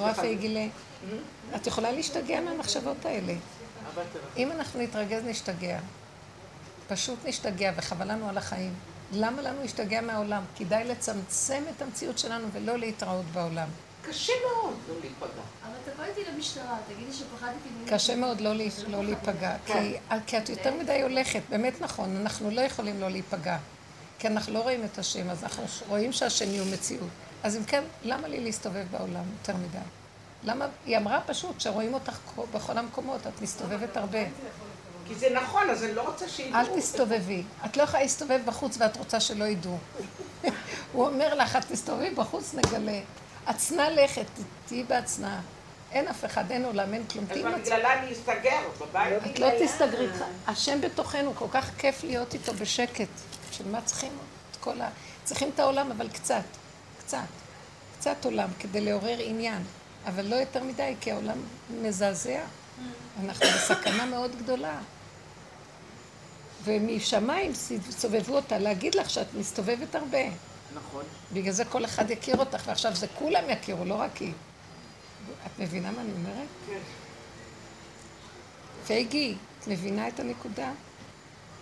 רואה פייגילה? את יכולה להשתגע מהמחשבות האלה. אם אנחנו נתרגז, נשתגע. פשוט נשתגע, וחבל לנו על החיים. למה לנו להשתגע מהעולם? כדאי לצמצם את המציאות שלנו ולא להתראות בעולם. קשה מאוד לא להיפגע. אבל תבואי איתי למשטרה, תגידי שפחדתי קשה מאוד לא, לא להיפגע, כן. כי, כי את יותר מדי הולכת, באמת נכון, אנחנו לא יכולים לא להיפגע, כי אנחנו לא רואים את השם, אז אנחנו רואים שהשני הוא מציאות. אז אם כן, למה לי להסתובב בעולם יותר מדי? למה? היא אמרה פשוט שרואים אותך בכל המקומות, את מסתובבת הרבה. כי זה נכון, אז אני לא רוצה שידעו. אל תסתובבי. את לא יכולה להסתובב בחוץ ואת רוצה שלא ידעו. הוא אומר לך, את תסתובבי בחוץ, נגלה. עצנה לכת, תהיי בעצנה. אין אף אחד, אין עולם, אין כלום. אז בגללה אני אסתגר בבית. את לא תסתגרי. השם בתוכנו, כל כך כיף להיות איתו בשקט. של מה צריכים את כל ה... צריכים את העולם, אבל קצת. קצת. קצת עולם, כדי לעורר עניין. אבל לא יותר מדי, כי העולם מזעזע. אנחנו בסכנה מאוד גדולה. ומשמיים סובבו אותה להגיד לך שאת מסתובבת הרבה. נכון. בגלל זה כל אחד יכיר אותך, ועכשיו זה כולם יכירו, לא רק היא. את מבינה מה אני אומרת? כן. פייגי, את מבינה את הנקודה?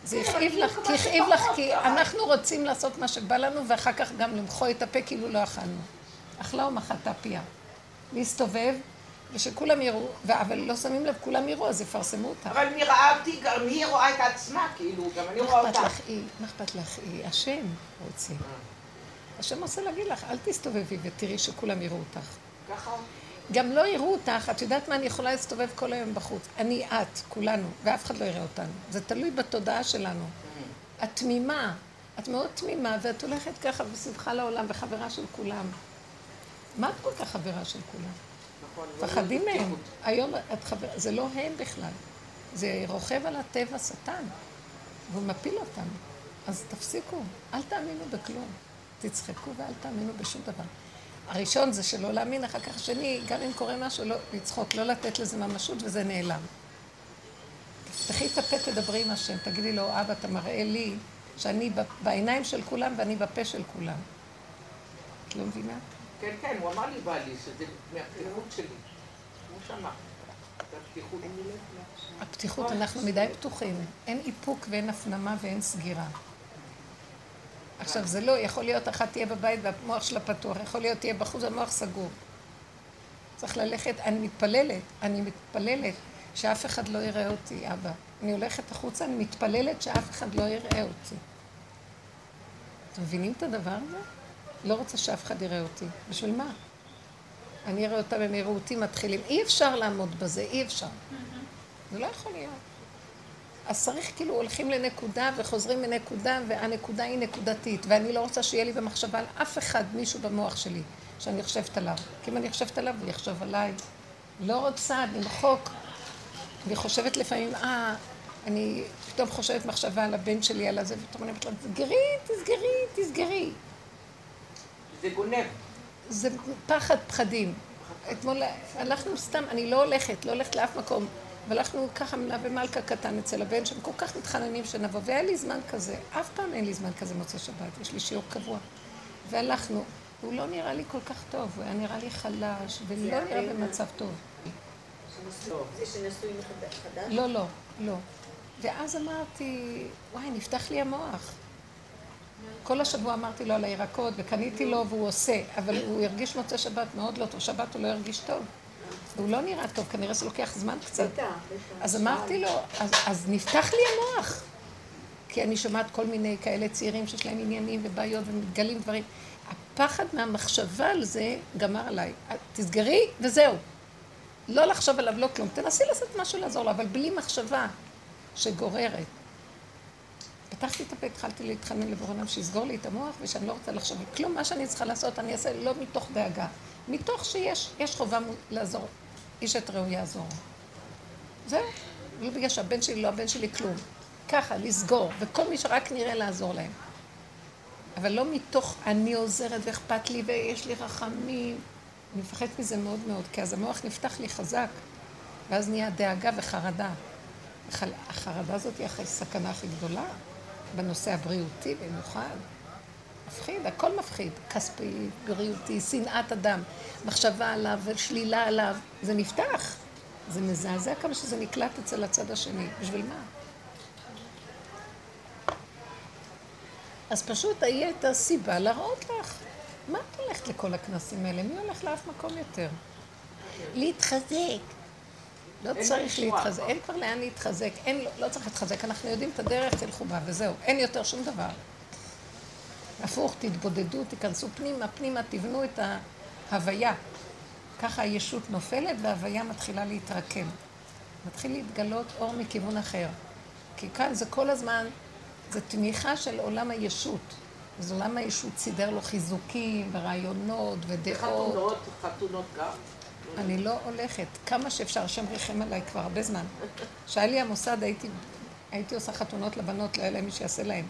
זה הכאיב לך, כי הכאיב לך, כי אנחנו רוצים לעשות מה שבא לנו, ואחר כך גם למחוא את הפה כאילו לא אכלנו. אכלה או מחתה פיה. להסתובב, ושכולם יראו, אבל לא שמים לב, כולם יראו, אז יפרסמו אותה. אבל מי ראה אותי, גם מי רואה את עצמה, כאילו, גם אני רואה אותה. מה אכפת לך? היא, השם רוצה. אה. השם רוצה להגיד לך, אל תסתובבי ותראי שכולם יראו אותך. ככה. גם לא יראו אותך, את יודעת מה, אני יכולה להסתובב כל היום בחוץ. אני את, כולנו, ואף אחד לא יראה אותנו. זה תלוי בתודעה שלנו. את תמימה, את מאוד תמימה, ואת הולכת ככה בשמחה לעולם, וחברה של כולם. מה את כל כך חברה של כולם? נכון. פחדים מהם. היום את חברה, זה לא הם בכלל. זה רוכב על הטבע שטן, והוא מפיל אותם. אז תפסיקו, אל תאמינו בכלום. תצחקו ואל תאמינו בשום דבר. הראשון זה שלא להאמין, אחר כך שני, גם אם קורה משהו, לא, לצחוק, לא לתת לזה ממשות וזה נעלם. תפתחי את הפה, תדברי עם השם, תגידי לו, אבא, אתה מראה לי שאני בעיניים של כולם ואני בפה של כולם. את לא מבינה? כן, כן, הוא אמר לי בעלי שזה מהפתיחות שלי. כמו שאמרת, הפתיחות. הפתיחות, אנחנו מדי פתוחים. אין איפוק ואין הפנמה ואין סגירה. עכשיו, זה לא, יכול להיות אחת תהיה בבית והמוח שלה פתוח, יכול להיות תהיה בחוץ והמוח סגור. צריך ללכת, אני מתפללת, אני מתפללת שאף אחד לא יראה אותי, אבא. אני הולכת החוצה, אני מתפללת שאף אחד לא יראה אותי. אתם מבינים את הדבר הזה? לא רוצה שאף אחד יראה אותי. בשביל מה? אני אראה אותם, הם יראו אותי מתחילים. אי אפשר לעמוד בזה, אי אפשר. זה לא יכול להיות. אז צריך כאילו הולכים לנקודה וחוזרים לנקודה, והנקודה היא נקודתית, ואני לא רוצה שיהיה לי במחשבה על אף אחד, מישהו במוח שלי, שאני חושבת עליו. כי אם אני חושבת עליו, הוא יחשוב עליי. לא רוצה למחוק. אני חושבת לפעמים, אה, אני פתאום חושבת מחשבה על הבן שלי, על הזה, ופתאום אני אומרת לו, תסגרי, תסגרי, תסגרי. זה גונב. זה פחד, פחדים. אתמול הלכנו סתם, אני לא הולכת, לא הולכת לאף מקום. והלכנו ככה מנווה מלכה קטן אצל הבן שהם כל כך מתחננים שנבוא, והיה לי זמן כזה, אף פעם אין לי זמן כזה מוצא שבת, יש לי שיעור קבוע. והלכנו, הוא לא נראה לי כל כך טוב, הוא היה נראה לי חלש, ולא נראה במצב טוב. זה שנשוי מחדש? לא, לא, לא. ואז אמרתי, וואי, נפתח לי המוח. כל השבוע אמרתי לו על הירקות, וקניתי לו והוא עושה, אבל הוא הרגיש מוצא שבת מאוד לא טוב, שבת הוא לא הרגיש טוב. הוא לא נראה טוב, כנראה זה לוקח זמן קצת. אז אמרתי לו, אז, נפתח לי המוח. כי אני שומעת כל מיני כאלה צעירים שיש להם עניינים ובעיות ומתגלים דברים. הפחד מהמחשבה על זה גמר עליי. תסגרי וזהו. לא לחשוב עליו, לא כלום. תנסי לעשות משהו לעזור לו, אבל בלי מחשבה שגוררת. פתחתי את הפה, התחלתי להתחנן לבורא עולם שיסגור לי את המוח ושאני לא רוצה לחשוב כלום. מה שאני צריכה לעשות, אני אעשה לא מתוך דאגה. מתוך שיש יש חובה לעזור. איש את רעהו יעזור. זהו. לא בגלל שהבן שלי לא הבן שלי כלום. ככה, לסגור, וכל מי שרק נראה לעזור להם. אבל לא מתוך אני עוזרת ואכפת לי ויש לי רחמים. אני מפחדת מזה מאוד מאוד, כי אז המוח נפתח לי חזק, ואז נהיה דאגה וחרדה. החרדה הזאת היא הסכנה הכי גדולה, בנושא הבריאותי במיוחד. מפחיד, הכל מפחיד. כספי, בריאותי, שנאת אדם, מחשבה עליו ושלילה עליו. זה נפתח. זה מזעזע כמה שזה נקלט אצל הצד השני. בשביל מה? אז פשוט היה את הסיבה להראות לך. מה את הולכת לכל הכנסים האלה? מי הולך לאף מקום יותר? להתחזק. לא צריך להתחזק, אין כבר לאן להתחזק, אין, לא צריך להתחזק, אנחנו יודעים את הדרך, תלכו בה וזהו, אין יותר שום דבר. הפוך, תתבודדו, תיכנסו פנימה, פנימה, תבנו את ההוויה. ככה הישות נופלת וההוויה מתחילה להתרקם. מתחיל להתגלות אור מכיוון אחר. כי כאן זה כל הזמן, זה תמיכה של עולם הישות. אז עולם הישות סידר לו חיזוקים ורעיונות ודעות. חתונות, חתונות גם. אני לא הולכת. כמה שאפשר, השם ריחם עליי כבר הרבה זמן. כשהיה לי המוסד, הייתי, הייתי עושה חתונות לבנות, לא היה להם מי שיעשה להם.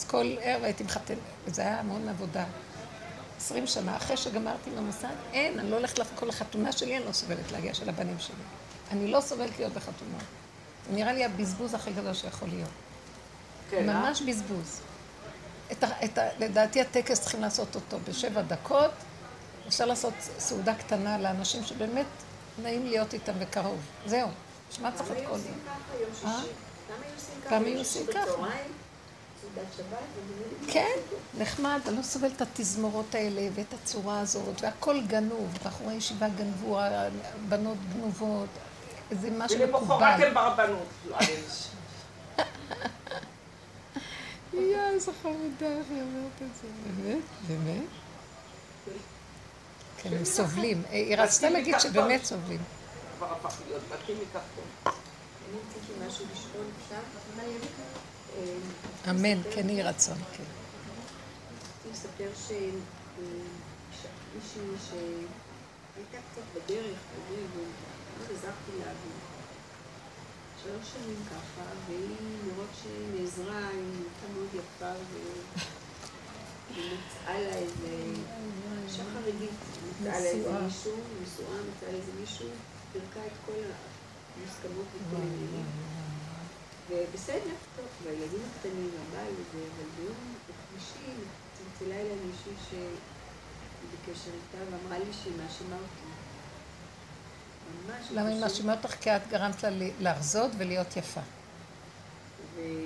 אז כל ערב הייתי מחתנת, וזה היה המון עבודה. עשרים שנה, אחרי שגמרתי עם המוסד, אין, אני לא הולכת לכל החתונה שלי, אני לא סובלת להגיע של הבנים שלי. אני לא סובלת להיות בחתונות. זה נראה לי הבזבוז הכי גדול שיכול להיות. כן, אה? ממש בזבוז. את ה, את ה, לדעתי הטקס צריכים לעשות אותו בשבע דקות. אפשר לעשות סעודה קטנה לאנשים שבאמת נעים להיות איתם וקרוב. זהו. בשביל מה צריך את כל זה? אה? היו עושים ככה? היו עושים ככה. בצהריים, כן, נחמד, אני לא סובלת את התזמורות האלה ואת הצורה הזאת, והכל גנוב, בחורי ישיבה גנבו, הבנות גנובות, זה משהו ולמחרת מקובל. הם ברבנות. יואו, איזה חמודה, איך היא אומרת את זה. באמת? באמת? כן, הם סובלים. היא רצתה להגיד שבאמת סובלים. כבר הפך להיות בתים מקרטון. אני רציתי משהו לשאול עכשיו. אה, אמן, כן יהי רצון, כן. רציתי לספר שמישהי שהייתה קצת בדרך, עזרתי לה, ו- שלוש שנים ככה, והיא מרוב שהיא נעזרה, היא הייתה מאוד יפה, ומצאה לה איזה, אישה חרדית, מצאה לה איזה. מישהו, נשואה, מצאה לה איזה מישהו, פירקה את כל המוסכמות וכל העניינים. ובסדר, טוב, והילדים הקטנים, וזה, אבל ביום חמישי צלצלה אליי מישהי שהיא בקשר איתה ואמרה לי שהיא מאשימה אותי. ממש. למה היא מאשימה אותך? כי את גרמת לה להרזות ולהיות יפה.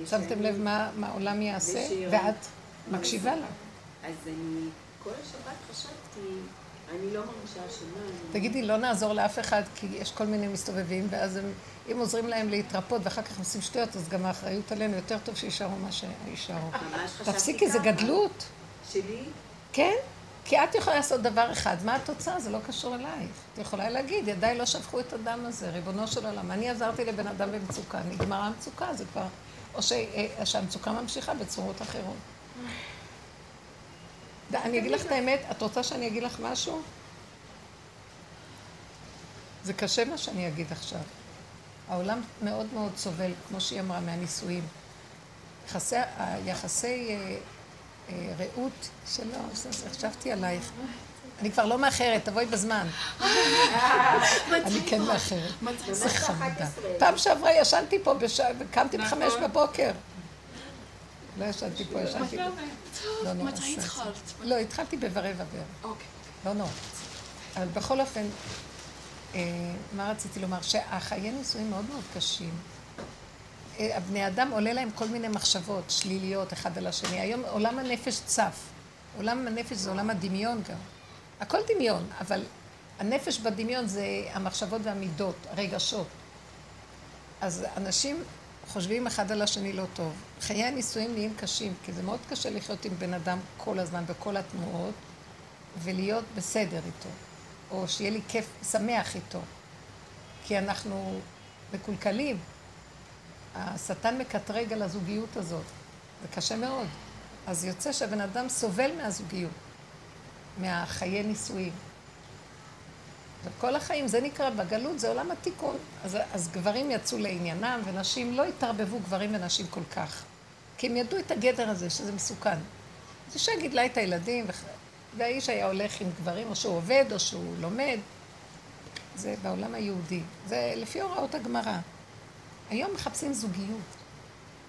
שמתם לב מה העולם יעשה? ואת מקשיבה לה. אז אני כל השבת חשבתי, אני לא מרגישה אשמה. תגידי, לא נעזור לאף אחד, כי יש כל מיני מסתובבים, ואז הם, אם עוזרים להם להתרפות ואחר כך עושים שטויות, אז גם האחריות עלינו, יותר טוב שיישארו מה שיישארו. תפסיקי, זה. גדלות. שלי, כן? כי את יכולה לעשות דבר אחד, מה התוצאה? זה לא קשור אלייך. את יכולה להגיד, ידיי לא שפכו את הדם הזה, ריבונו של עולם. אני עזרתי לבן אדם במצוקה, נגמרה המצוקה, זה כבר... או ש... אה, שהמצוקה ממשיכה בצורות אחרות. אני אגיד לך את האמת, את רוצה שאני אגיד לך משהו? זה קשה מה שאני אגיד עכשיו. העולם מאוד מאוד סובל, כמו שהיא אמרה, מהנישואים. יחסי, היחסי אה, אה, רעות שלא, חשבתי עלייך. אני כבר לא מאחרת, תבואי בזמן. אני כן מאחרת. איזה חמודה. פעם שעברה ישנתי פה וקמתי בחמש בבוקר. לא ישנתי פה, ישנתי פה. לא נורא. מתי בסדר. התחלת? לא, התחלתי ברבע בערך. אוקיי. לא נורא. אבל בכל אופן, אה, מה רציתי לומר? שהחיי נישואים מאוד מאוד קשים. אה, הבני אדם עולה להם כל מיני מחשבות שליליות אחד על השני. היום עולם הנפש צף. עולם הנפש זה עולם הדמיון גם. הכל דמיון, אבל הנפש בדמיון זה המחשבות והמידות, הרגשות. אז אנשים חושבים אחד על השני לא טוב. חיי הנישואים נהיים קשים, כי זה מאוד קשה לחיות עם בן אדם כל הזמן בכל התנועות, ולהיות בסדר איתו, או שיהיה לי כיף, שמח איתו. כי אנחנו מקולקלים. השטן מקטרג על הזוגיות הזאת. זה קשה מאוד. אז יוצא שהבן אדם סובל מהזוגיות, מהחיי נישואים. וכל החיים, זה נקרא, בגלות זה עולם התיקון. אז, אז גברים יצאו לעניינם, ונשים לא התערבבו גברים ונשים כל כך. כי הם ידעו את הגדר הזה, שזה מסוכן. אז אישה גידלה את הילדים, והאיש היה הולך עם גברים, או שהוא עובד, או שהוא לומד. זה בעולם היהודי. זה לפי הוראות הגמרא. היום מחפשים זוגיות,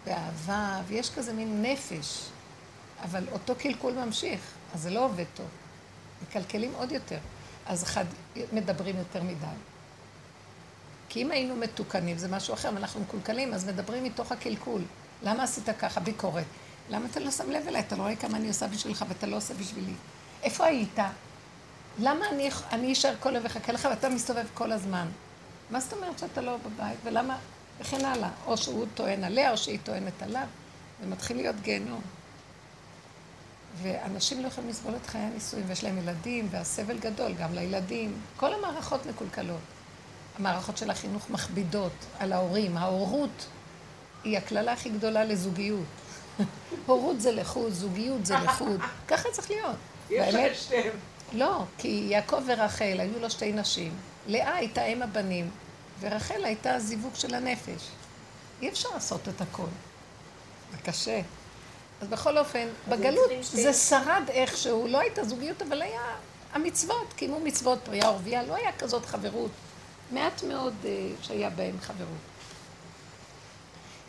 ואהבה, ויש כזה מין נפש. אבל אותו קלקול ממשיך, אז זה לא עובד טוב. מקלקלים עוד יותר. אז אחד, מדברים יותר מדי. כי אם היינו מתוקנים, זה משהו אחר, ואנחנו מקולקלים, אז מדברים מתוך הקלקול. למה עשית ככה? ביקורת. למה אתה לא שם לב אליי? אתה לא רואה כמה אני עושה בשבילך ואתה לא עושה בשבילי. איפה היית? למה אני, אני אשאר כל היום וחכה לך ואתה מסתובב כל הזמן? מה זאת אומרת שאתה לא בבית? ולמה? וכן הלאה. או שהוא טוען עליה, או שהיא טוענת עליו. זה מתחיל להיות גיהנום. ואנשים לא יכולים לסבול את חיי הנישואים, ויש להם ילדים, והסבל גדול גם לילדים. כל המערכות מקולקלות. המערכות של החינוך מכבידות על ההורים. ההורות היא הקללה הכי גדולה לזוגיות. הורות זה לחוד, זוגיות זה לחוד. ככה צריך להיות. יש להם שתיהם. לא, כי יעקב ורחל, היו לו שתי נשים. לאה הייתה אם הבנים, ורחל הייתה הזיווג של הנפש. אי אפשר לעשות את הכל. זה קשה. אז בכל אופן, בגלות זה שרד איכשהו, לא הייתה זוגיות, אבל היה המצוות, קיימו מצוות, פרייה ורבייה, לא היה כזאת חברות. מעט מאוד uh, שהיה בהם חברות.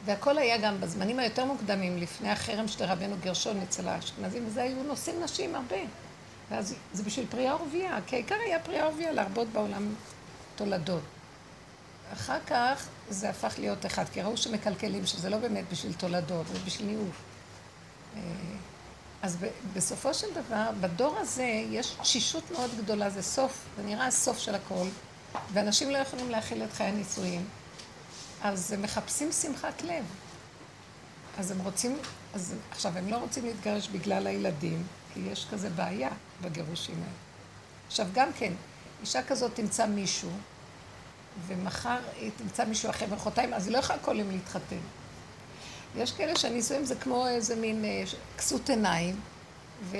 והכל היה גם בזמנים היותר מוקדמים, לפני החרם של רבנו גרשון אצל האשכנזים, וזה היו נושאים נשים הרבה. ואז זה בשביל פרייה ורבייה, כי העיקר היה פרייה ורבייה להרבות בעולם תולדות. אחר כך זה הפך להיות אחד, כי ראו שמקלקלים, שזה לא באמת בשביל תולדות, זה בשביל ניאוף. אה, אז בסופו של דבר, בדור הזה יש תשישות מאוד גדולה, זה סוף, זה נראה הסוף של הכל, ואנשים לא יכולים להכיל את חיי הנישואים, אז הם מחפשים שמחת לב. אז הם רוצים, אז עכשיו, הם לא רוצים להתגרש בגלל הילדים, כי יש כזה בעיה בגירושים האלה. עכשיו, גם כן, אישה כזאת תמצא מישהו, ומחר היא תמצא מישהו אחר מחרתיים, אז היא לא יכולה כל יום להתחתן. יש כאלה שהנישואים זה כמו איזה מין אה, כסות עיניים, ו...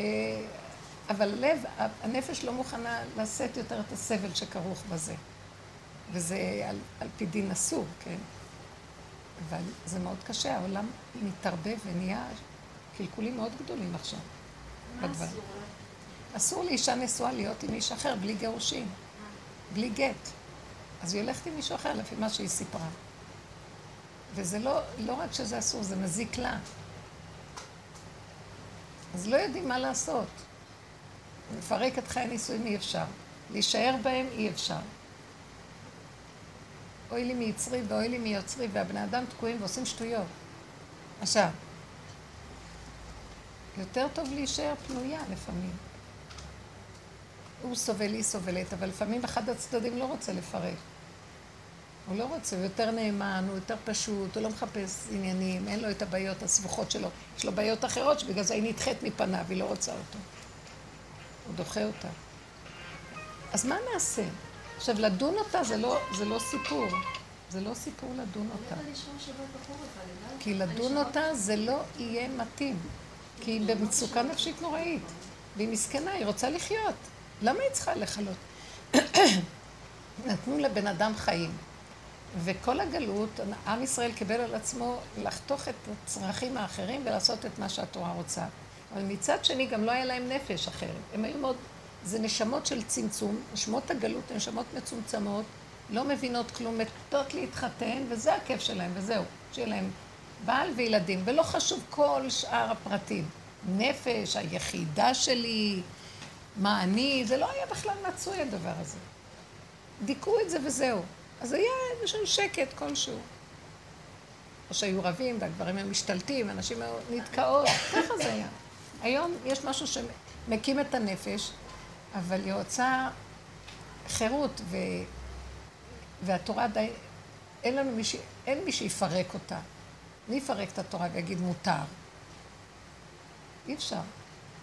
אבל הלב, הנפש לא מוכנה לשאת יותר את הסבל שכרוך בזה. וזה על, על פי דין אסור, כן? אבל זה מאוד קשה, העולם מתערבב ונהיה קלקולים מאוד גדולים עכשיו. מה אסור? אסור לאישה נשואה להיות עם איש אחר בלי גירושים, בלי גט. אז היא הולכת עם מישהו אחר לפי מה שהיא סיפרה. וזה לא, לא רק שזה אסור, זה מזיק לה. אז לא יודעים מה לעשות. לפרק את חיי הנישואים אי אפשר. להישאר בהם אי אפשר. אוי לי מיצרי ואוי לי מיוצרי, והבני אדם תקועים ועושים שטויות. עכשיו, יותר טוב להישאר פנויה לפעמים. הוא סובל, היא סובלת, אבל לפעמים אחד הצדדים לא רוצה לפרק. הוא לא רוצה, הוא יותר נאמן, הוא יותר פשוט, הוא לא מחפש עניינים, אין לו את הבעיות הסבוכות שלו. יש לו בעיות אחרות שבגלל זה היא נדחית מפניו, היא לא רוצה אותו. הוא דוחה אותה. אז מה נעשה? עכשיו, לדון אותה זה לא, זה לא סיפור. זה לא סיפור לדון אותה. כי לדון אותה זה לא יהיה מתאים. כי היא במצוקה נפשית נוראית. והיא מסכנה, היא רוצה לחיות. למה היא צריכה לכלות? נתנו לבן אדם חיים. וכל הגלות, עם ישראל קיבל על עצמו לחתוך את הצרכים האחרים ולעשות את מה שהתורה רוצה. אבל מצד שני גם לא היה להם נפש אחרת. הם היו מאוד, זה נשמות של צמצום, נשמות הגלות, נשמות מצומצמות, לא מבינות כלום, מתות להתחתן, וזה הכיף שלהם, וזהו. שיהיה להם בעל וילדים, ולא חשוב כל שאר הפרטים. נפש, היחידה שלי, מה אני, זה לא היה בכלל מצוי הדבר הזה. דיכאו את זה וזהו. אז היה איזשהו שקט כלשהו. או שהיו רבים, והגברים הם משתלטים, אנשים היו נתקעות, ככה זה היה. היום יש משהו שמקים את הנפש, אבל היא רוצה חירות, ו... והתורה די... אין לנו מי ש... אין מי שיפרק אותה. מי יפרק את התורה ויגיד מותר? אי אפשר.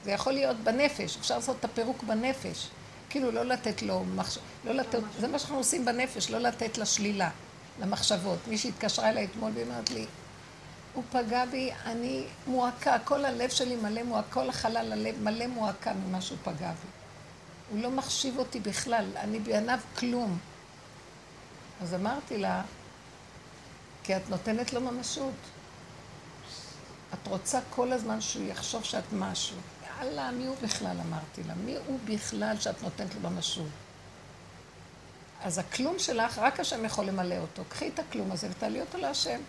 זה יכול להיות בנפש, אפשר לעשות את הפירוק בנפש. כאילו לא לתת לו, מחש... לא לתת, זה מה שאנחנו עושים בנפש, לא לתת לשלילה, למחשבות. מישהי התקשרה אליי אתמול והיא אמרת לי, הוא פגע בי, אני מועקה, כל הלב שלי מלא מועקה, כל החלל הלב מלא מועקה ממה שהוא פגע בי. הוא לא מחשיב אותי בכלל, אני בעיניו כלום. אז אמרתי לה, כי את נותנת לו ממשות. את רוצה כל הזמן שהוא יחשוב שאת משהו. יאללה, מי הוא בכלל, אמרתי לה. מי הוא בכלל שאת נותנת לו ממשות? אז הכלום שלך, רק השם יכול למלא אותו. קחי את הכלום הזה ותעלי אותו להשם.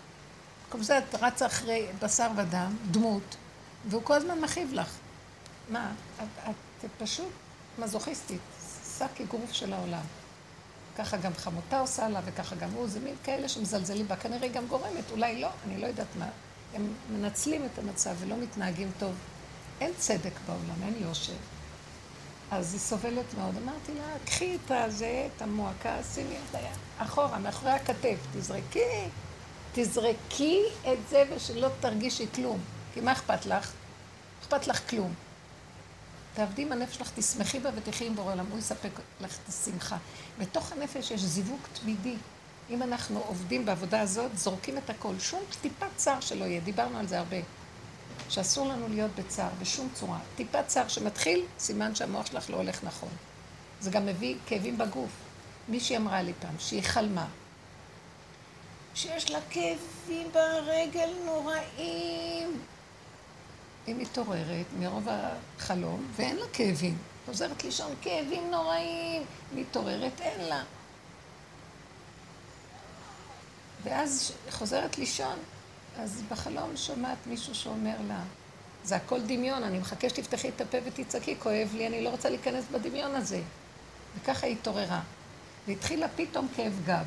במקום זה את רצה אחרי בשר ודם, דמות, והוא כל הזמן מכאיב לך. מה, את, את פשוט מזוכיסטית, שק אגרוף של העולם. ככה גם חמותה עושה לה, וככה גם הוא, זה מין כאלה שמזלזלים בה, כנראה גם גורמת, אולי לא, אני לא יודעת מה. הם מנצלים את המצב ולא מתנהגים טוב. אין צדק בעולם, אין יושר. אז היא סובלת מאוד. אמרתי לה, קחי את הזה, את המועקה, שימי את היד אחורה, מאחורי הכתף, תזרקי, תזרקי את זה ושלא תרגישי כלום. כי מה אכפת לך? אכפת לך כלום. תעבדי עם הנפש שלך, תשמחי בה ותחי עם בורא עולם, הוא יספק לך את השמחה. בתוך הנפש יש זיווג תמידי. אם אנחנו עובדים בעבודה הזאת, זורקים את הכל. שום טיפת צער שלא יהיה, דיברנו על זה הרבה. שאסור לנו להיות בצער בשום צורה. טיפת צער שמתחיל, סימן שהמוח שלך לא הולך נכון. זה גם מביא כאבים בגוף. מישהי אמרה לי פעם שהיא חלמה, שיש לה כאבים ברגל נוראים. היא מתעוררת מרוב החלום, ואין לה כאבים. חוזרת לישון, כאבים נוראים. מתעוררת, אין לה. ואז חוזרת לישון, אז בחלום שומעת מישהו שאומר לה, זה הכל דמיון, אני מחכה שתפתחי את הפה ותצעקי, כואב לי, אני לא רוצה להיכנס בדמיון הזה. וככה היא התעוררה. והתחילה פתאום כאב גב.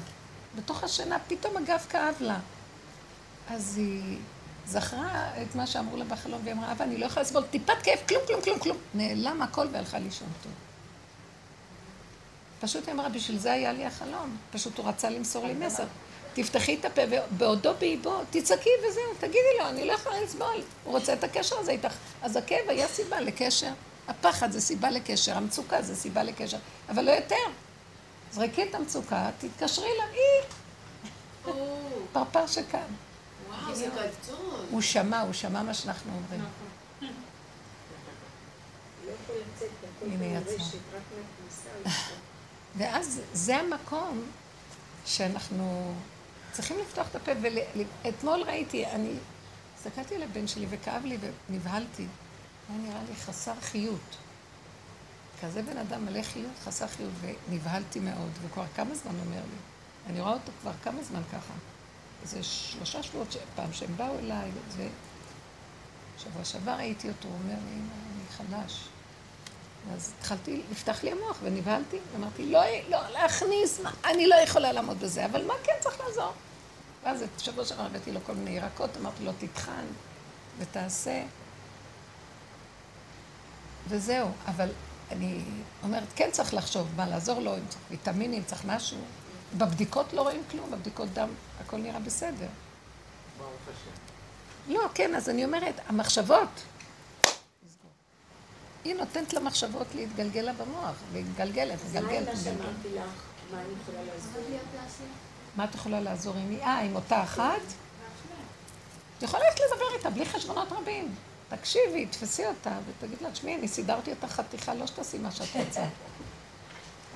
בתוך השינה פתאום הגב כאב לה. אז היא זכרה את מה שאמרו לה בחלום, והיא אמרה, אבא, אני לא יכולה לסבול טיפת כאב, כלום, כלום, כלום, כלום. נעלם הכל והלכה לישון טוב. פשוט היא אמרה, בשביל זה היה לי החלום. פשוט הוא רצה למסור לי מסר. תפתחי את הפה, ובעודו באיבו, תצעקי וזהו, תגידי לו, אני לא יכולה לסבול. הוא רוצה את הקשר הזה איתך. אז הכאב היה סיבה לקשר. הפחד זה סיבה לקשר, המצוקה זה סיבה לקשר, אבל לא יותר. זרקי את המצוקה, תתקשרי לה, היא. פרפר שכאן. וואו, זה גדול. הוא שמע, הוא שמע מה שאנחנו אומרים. הנה יצא. ואז זה המקום שאנחנו צריכים לפתוח את הפה, ואתמול ראיתי, אני הסתכלתי על הבן שלי וכאב לי ונבהלתי. היה נראה לי חסר חיות. כזה בן אדם מלא חיות, חסר חיות, ונבהלתי מאוד, וכבר כמה זמן אומר לי. אני רואה אותו כבר כמה זמן ככה. איזה שלושה שבועות פעם שהם באו אליי, זה... שבוע שעבר ראיתי אותו, הוא אומר לי, אני חלש. אז התחלתי, נפתח לי המוח ונבהלתי, ואמרתי, לא, לא, להכניס, מה, אני לא יכולה לעמוד בזה, אבל מה כן צריך לעזור? ואז את שבוע שעבר הבאתי לו כל מיני ירקות, אמרתי לו, תטחן ותעשה. וזהו, אבל אני אומרת, כן צריך לחשוב מה לעזור לו, אם צריך ויטמינים, צריך משהו. בבדיקות לא רואים כלום, בבדיקות דם הכל נראה בסדר. ברוך השם. לא, כן, אז אני אומרת, המחשבות, היא נותנת למחשבות להתגלגל לה במוח, והיא מגלגלת, מה. שאמרתי לך, מה אני יכולה לעזור? מה את יכולה לעזור עם היא? אה, עם אותה אחת? את יכולה ללכת לדבר איתה בלי חשבונות רבים. תקשיבי, תפסי אותה ותגיד לה, תשמעי, אני סידרתי אותך חתיכה, לא שתעשי מה שאת רוצה.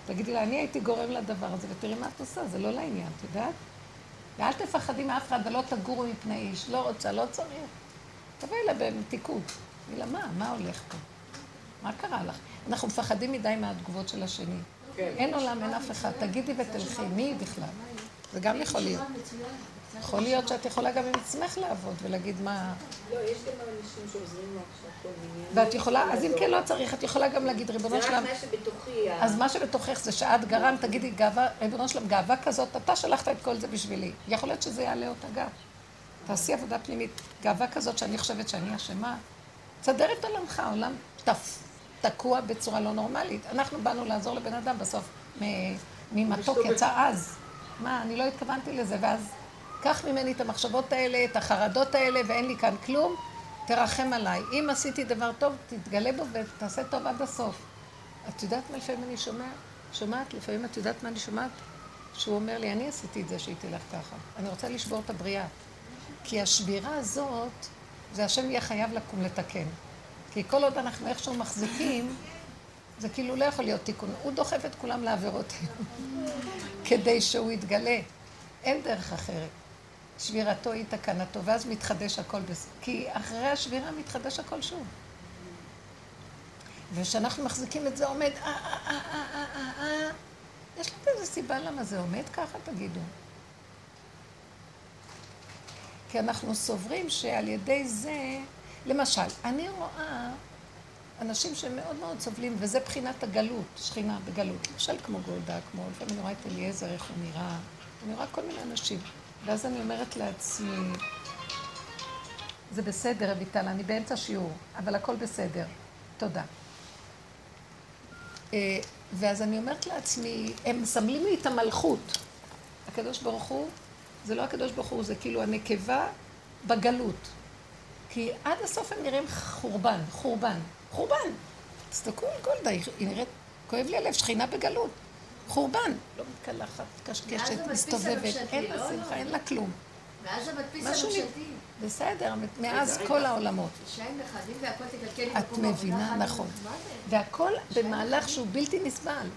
תגידי לה, אני הייתי גורם לדבר הזה, ותראי מה את עושה, זה לא לעניין, את יודעת? ואל תפחדי מאף אחד ולא תגורו מפני איש. לא רוצה, לא צריך. תבואי לה במתיקות. תגידי לה, מה, מה הולך פה? מה קרה לך? אנחנו מפחדים מדי מהתגובות של השני. כן. אין עולם, אין אף אחד. תגידי ותלכי, מי בכלל? זה גם יכול להיות. יכול להיות שאת יכולה גם עם עצמך לעבוד ולהגיד מה... לא, יש גם אנשים שעוזרים לך. ואת יכולה, אז אם כן לא צריך, את יכולה גם להגיד, ריבונו זה שלם, רק מה שבתוכי. אז מה שבתוכך זה שאת גרמת, תגידי, גאווה, ריבונו שלם, גאווה כזאת, אתה שלחת את כל זה בשבילי. יכול להיות שזה יעלה אותה גם. תעשי עבודה פנימית. גאווה כזאת שאני חושבת שאני אשמה, תסדר את עולמך, העולם תף, תקוע בצורה לא נורמלית. אנחנו באנו לעזור לבן אדם, בסוף ממתוק יצא עז. מה, אני לא התכוונתי לזה, ואז קח ממני את המחשבות האלה, את החרדות האלה, ואין לי כאן כלום, תרחם עליי. אם עשיתי דבר טוב, תתגלה בו ותעשה טוב עד הסוף. את יודעת מה לפעמים אני שומע? שומעת? לפעמים את יודעת מה אני שומעת? שהוא אומר לי, אני עשיתי את זה שהיא תלך ככה. אני רוצה לשבור את הבריאה. כי השבירה הזאת, זה השם יהיה חייב לקום לתקן. כי כל עוד אנחנו איכשהו מחזיקים, זה כאילו לא יכול להיות תיקון. הוא דוחף את כולם לעבירות כדי שהוא יתגלה. אין דרך אחרת. שבירתו היא תקנתו, ואז מתחדש הכל. בס... כי אחרי השבירה מתחדש הכל שוב. וכשאנחנו מחזיקים את זה עומד, אה, אה, אה, אה, אה, אה, אה, יש לזה איזה סיבה למה זה עומד ככה, תגידו. כי אנחנו סוברים שעל ידי זה למשל, אני רואה אנשים שהם מאוד מאוד סובלים, וזה בחינת הגלות, שכינה בגלות. למשל כמו גולדה, כמו לפעמים אני רואה את אליעזר, איך הוא נראה. אני רואה כל מיני אנשים. ואז אני אומרת לעצמי, זה בסדר, אביטל, אני באמצע שיעור, אבל הכל בסדר. תודה. אה, ואז אני אומרת לעצמי, הם מסמלים לי את המלכות. הקדוש ברוך הוא, זה לא הקדוש ברוך הוא, זה כאילו הנקבה בגלות. כי עד הסוף הם נראים חורבן, חורבן, חורבן. תסתכלו על גולדה, היא נראית, כואב לי הלב, שכינה בגלות. חורבן. לא מתקלחת, קשקשת, מסתובבת, אין לה לא, שמחה, לא. אין לה כלום. ואז המדפיס הממשלתי. בסדר, מאז כל. העולמות. את מבינה, נכון. והכל במהלך שהוא בלתי נסבל.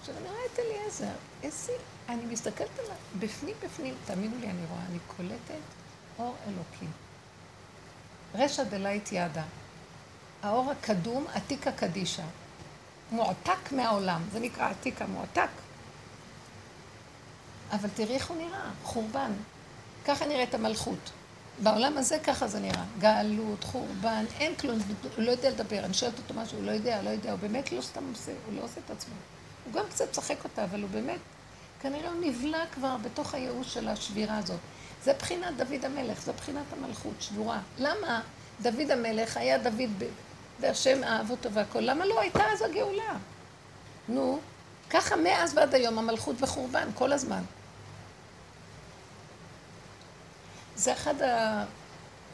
עכשיו, אני רואה את אליעזר, איזה... אני מסתכלת עליו, בפנים בפנים, תאמינו לי, אני רואה, אני קולטת אור אלוקים. רשע דלית ידה. האור הקדום, עתיקה קדישה. מועתק מהעולם, זה נקרא עתיקה, מועתק. אבל תראי איך הוא נראה, חורבן. ככה נראית המלכות. בעולם הזה ככה זה נראה. גלות, חורבן, אין כלום, הוא לא יודע לדבר. אני שואלת אותו משהו, הוא לא יודע, לא יודע, הוא באמת לא סתם עושה, הוא לא עושה את עצמו. הוא גם קצת צחק אותה, אבל הוא באמת, כנראה הוא נבלע כבר בתוך הייאוש של השבירה הזאת. זה בחינת דוד המלך, זה בחינת המלכות, שבורה. למה דוד המלך היה דוד ב... והשם אהב אותו והכל? למה לא הייתה אז הגאולה? נו, ככה מאז ועד היום המלכות בחורבן, כל הזמן. זה אחד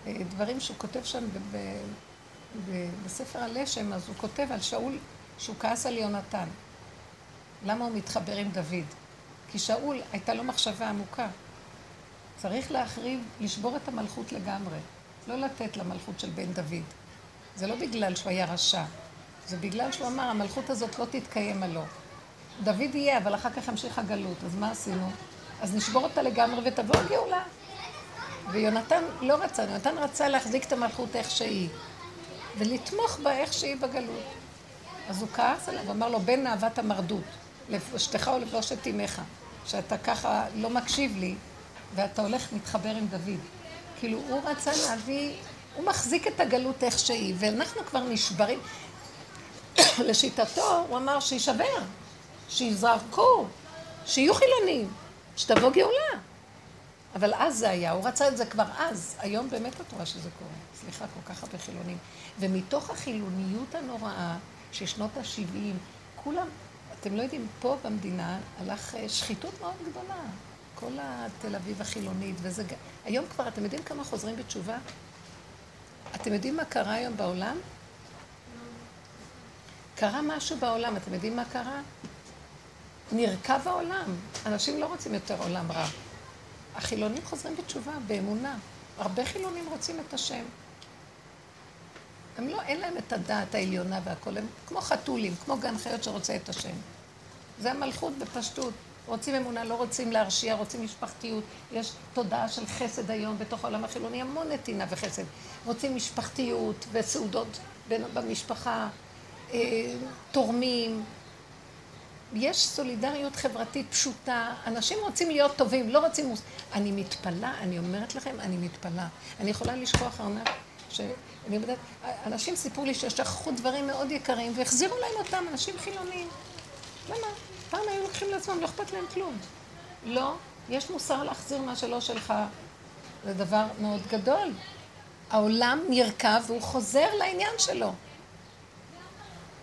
הדברים שהוא כותב שם ב- ב- ב- בספר הלשם, אז הוא כותב על שאול שהוא כעס על יונתן. למה הוא מתחבר עם דוד? כי שאול הייתה לו מחשבה עמוקה. צריך להחריב, לשבור את המלכות לגמרי. לא לתת למלכות של בן דוד. זה לא בגלל שהוא היה רשע, זה בגלל שהוא אמר, המלכות הזאת לא תתקיים עלו. דוד יהיה, אבל אחר כך ימשיך הגלות, אז מה עשינו? אז נשבור אותה לגמרי ותבוא הגאולה. ויונתן לא רצה, יונתן רצה להחזיק את המלכות איך שהיא, ולתמוך בה איך שהיא בגלות. אז הוא כעס עליו, אמר לו, בן אהבת המרדות, לבושתך או לבושת אמך, שאתה ככה לא מקשיב לי, ואתה הולך מתחבר עם דוד. כאילו, הוא רצה להביא, הוא מחזיק את הגלות איך שהיא, ואנחנו כבר נשברים. לשיטתו, הוא אמר שישבר, שיזרקו, שיהיו חילונים, שתבוא גאולה. אבל אז זה היה, הוא רצה את זה כבר אז. היום באמת את רואה שזה קורה. סליחה, כל כך הרבה חילונים. ומתוך החילוניות הנוראה של שנות ה-70, כולם, אתם לא יודעים, פה במדינה הלך אה, שחיתות מאוד גדולה. כל התל אביב החילונית, וזה... היום כבר, אתם יודעים כמה חוזרים בתשובה? אתם יודעים מה קרה היום בעולם? קרה משהו בעולם, אתם יודעים מה קרה? נרקב העולם. אנשים לא רוצים יותר עולם רע. החילונים חוזרים בתשובה, באמונה. הרבה חילונים רוצים את השם. הם לא, אין להם את הדעת העליונה והכול, הם כמו חתולים, כמו גן חיות שרוצה את השם. זה המלכות בפשטות. רוצים אמונה, לא רוצים להרשיע, רוצים משפחתיות. יש תודעה של חסד היום בתוך העולם החילוני, המון נתינה וחסד. רוצים משפחתיות וסעודות במשפחה, אה, תורמים. יש סולידריות חברתית פשוטה, אנשים רוצים להיות טובים, לא רוצים... מוס... אני מתפלאה, אני אומרת לכם, אני מתפלאה. אני יכולה לשכוח ארנק, שאני יודעת, אנשים סיפרו לי ששכחו דברים מאוד יקרים והחזירו להם אותם, אנשים חילונים. למה? פעם היו לוקחים לעצמם, לא אכפת להם כלום. לא, יש מוסר להחזיר מה שלא שלך. זה דבר מאוד גדול. העולם נרקב והוא חוזר לעניין שלו.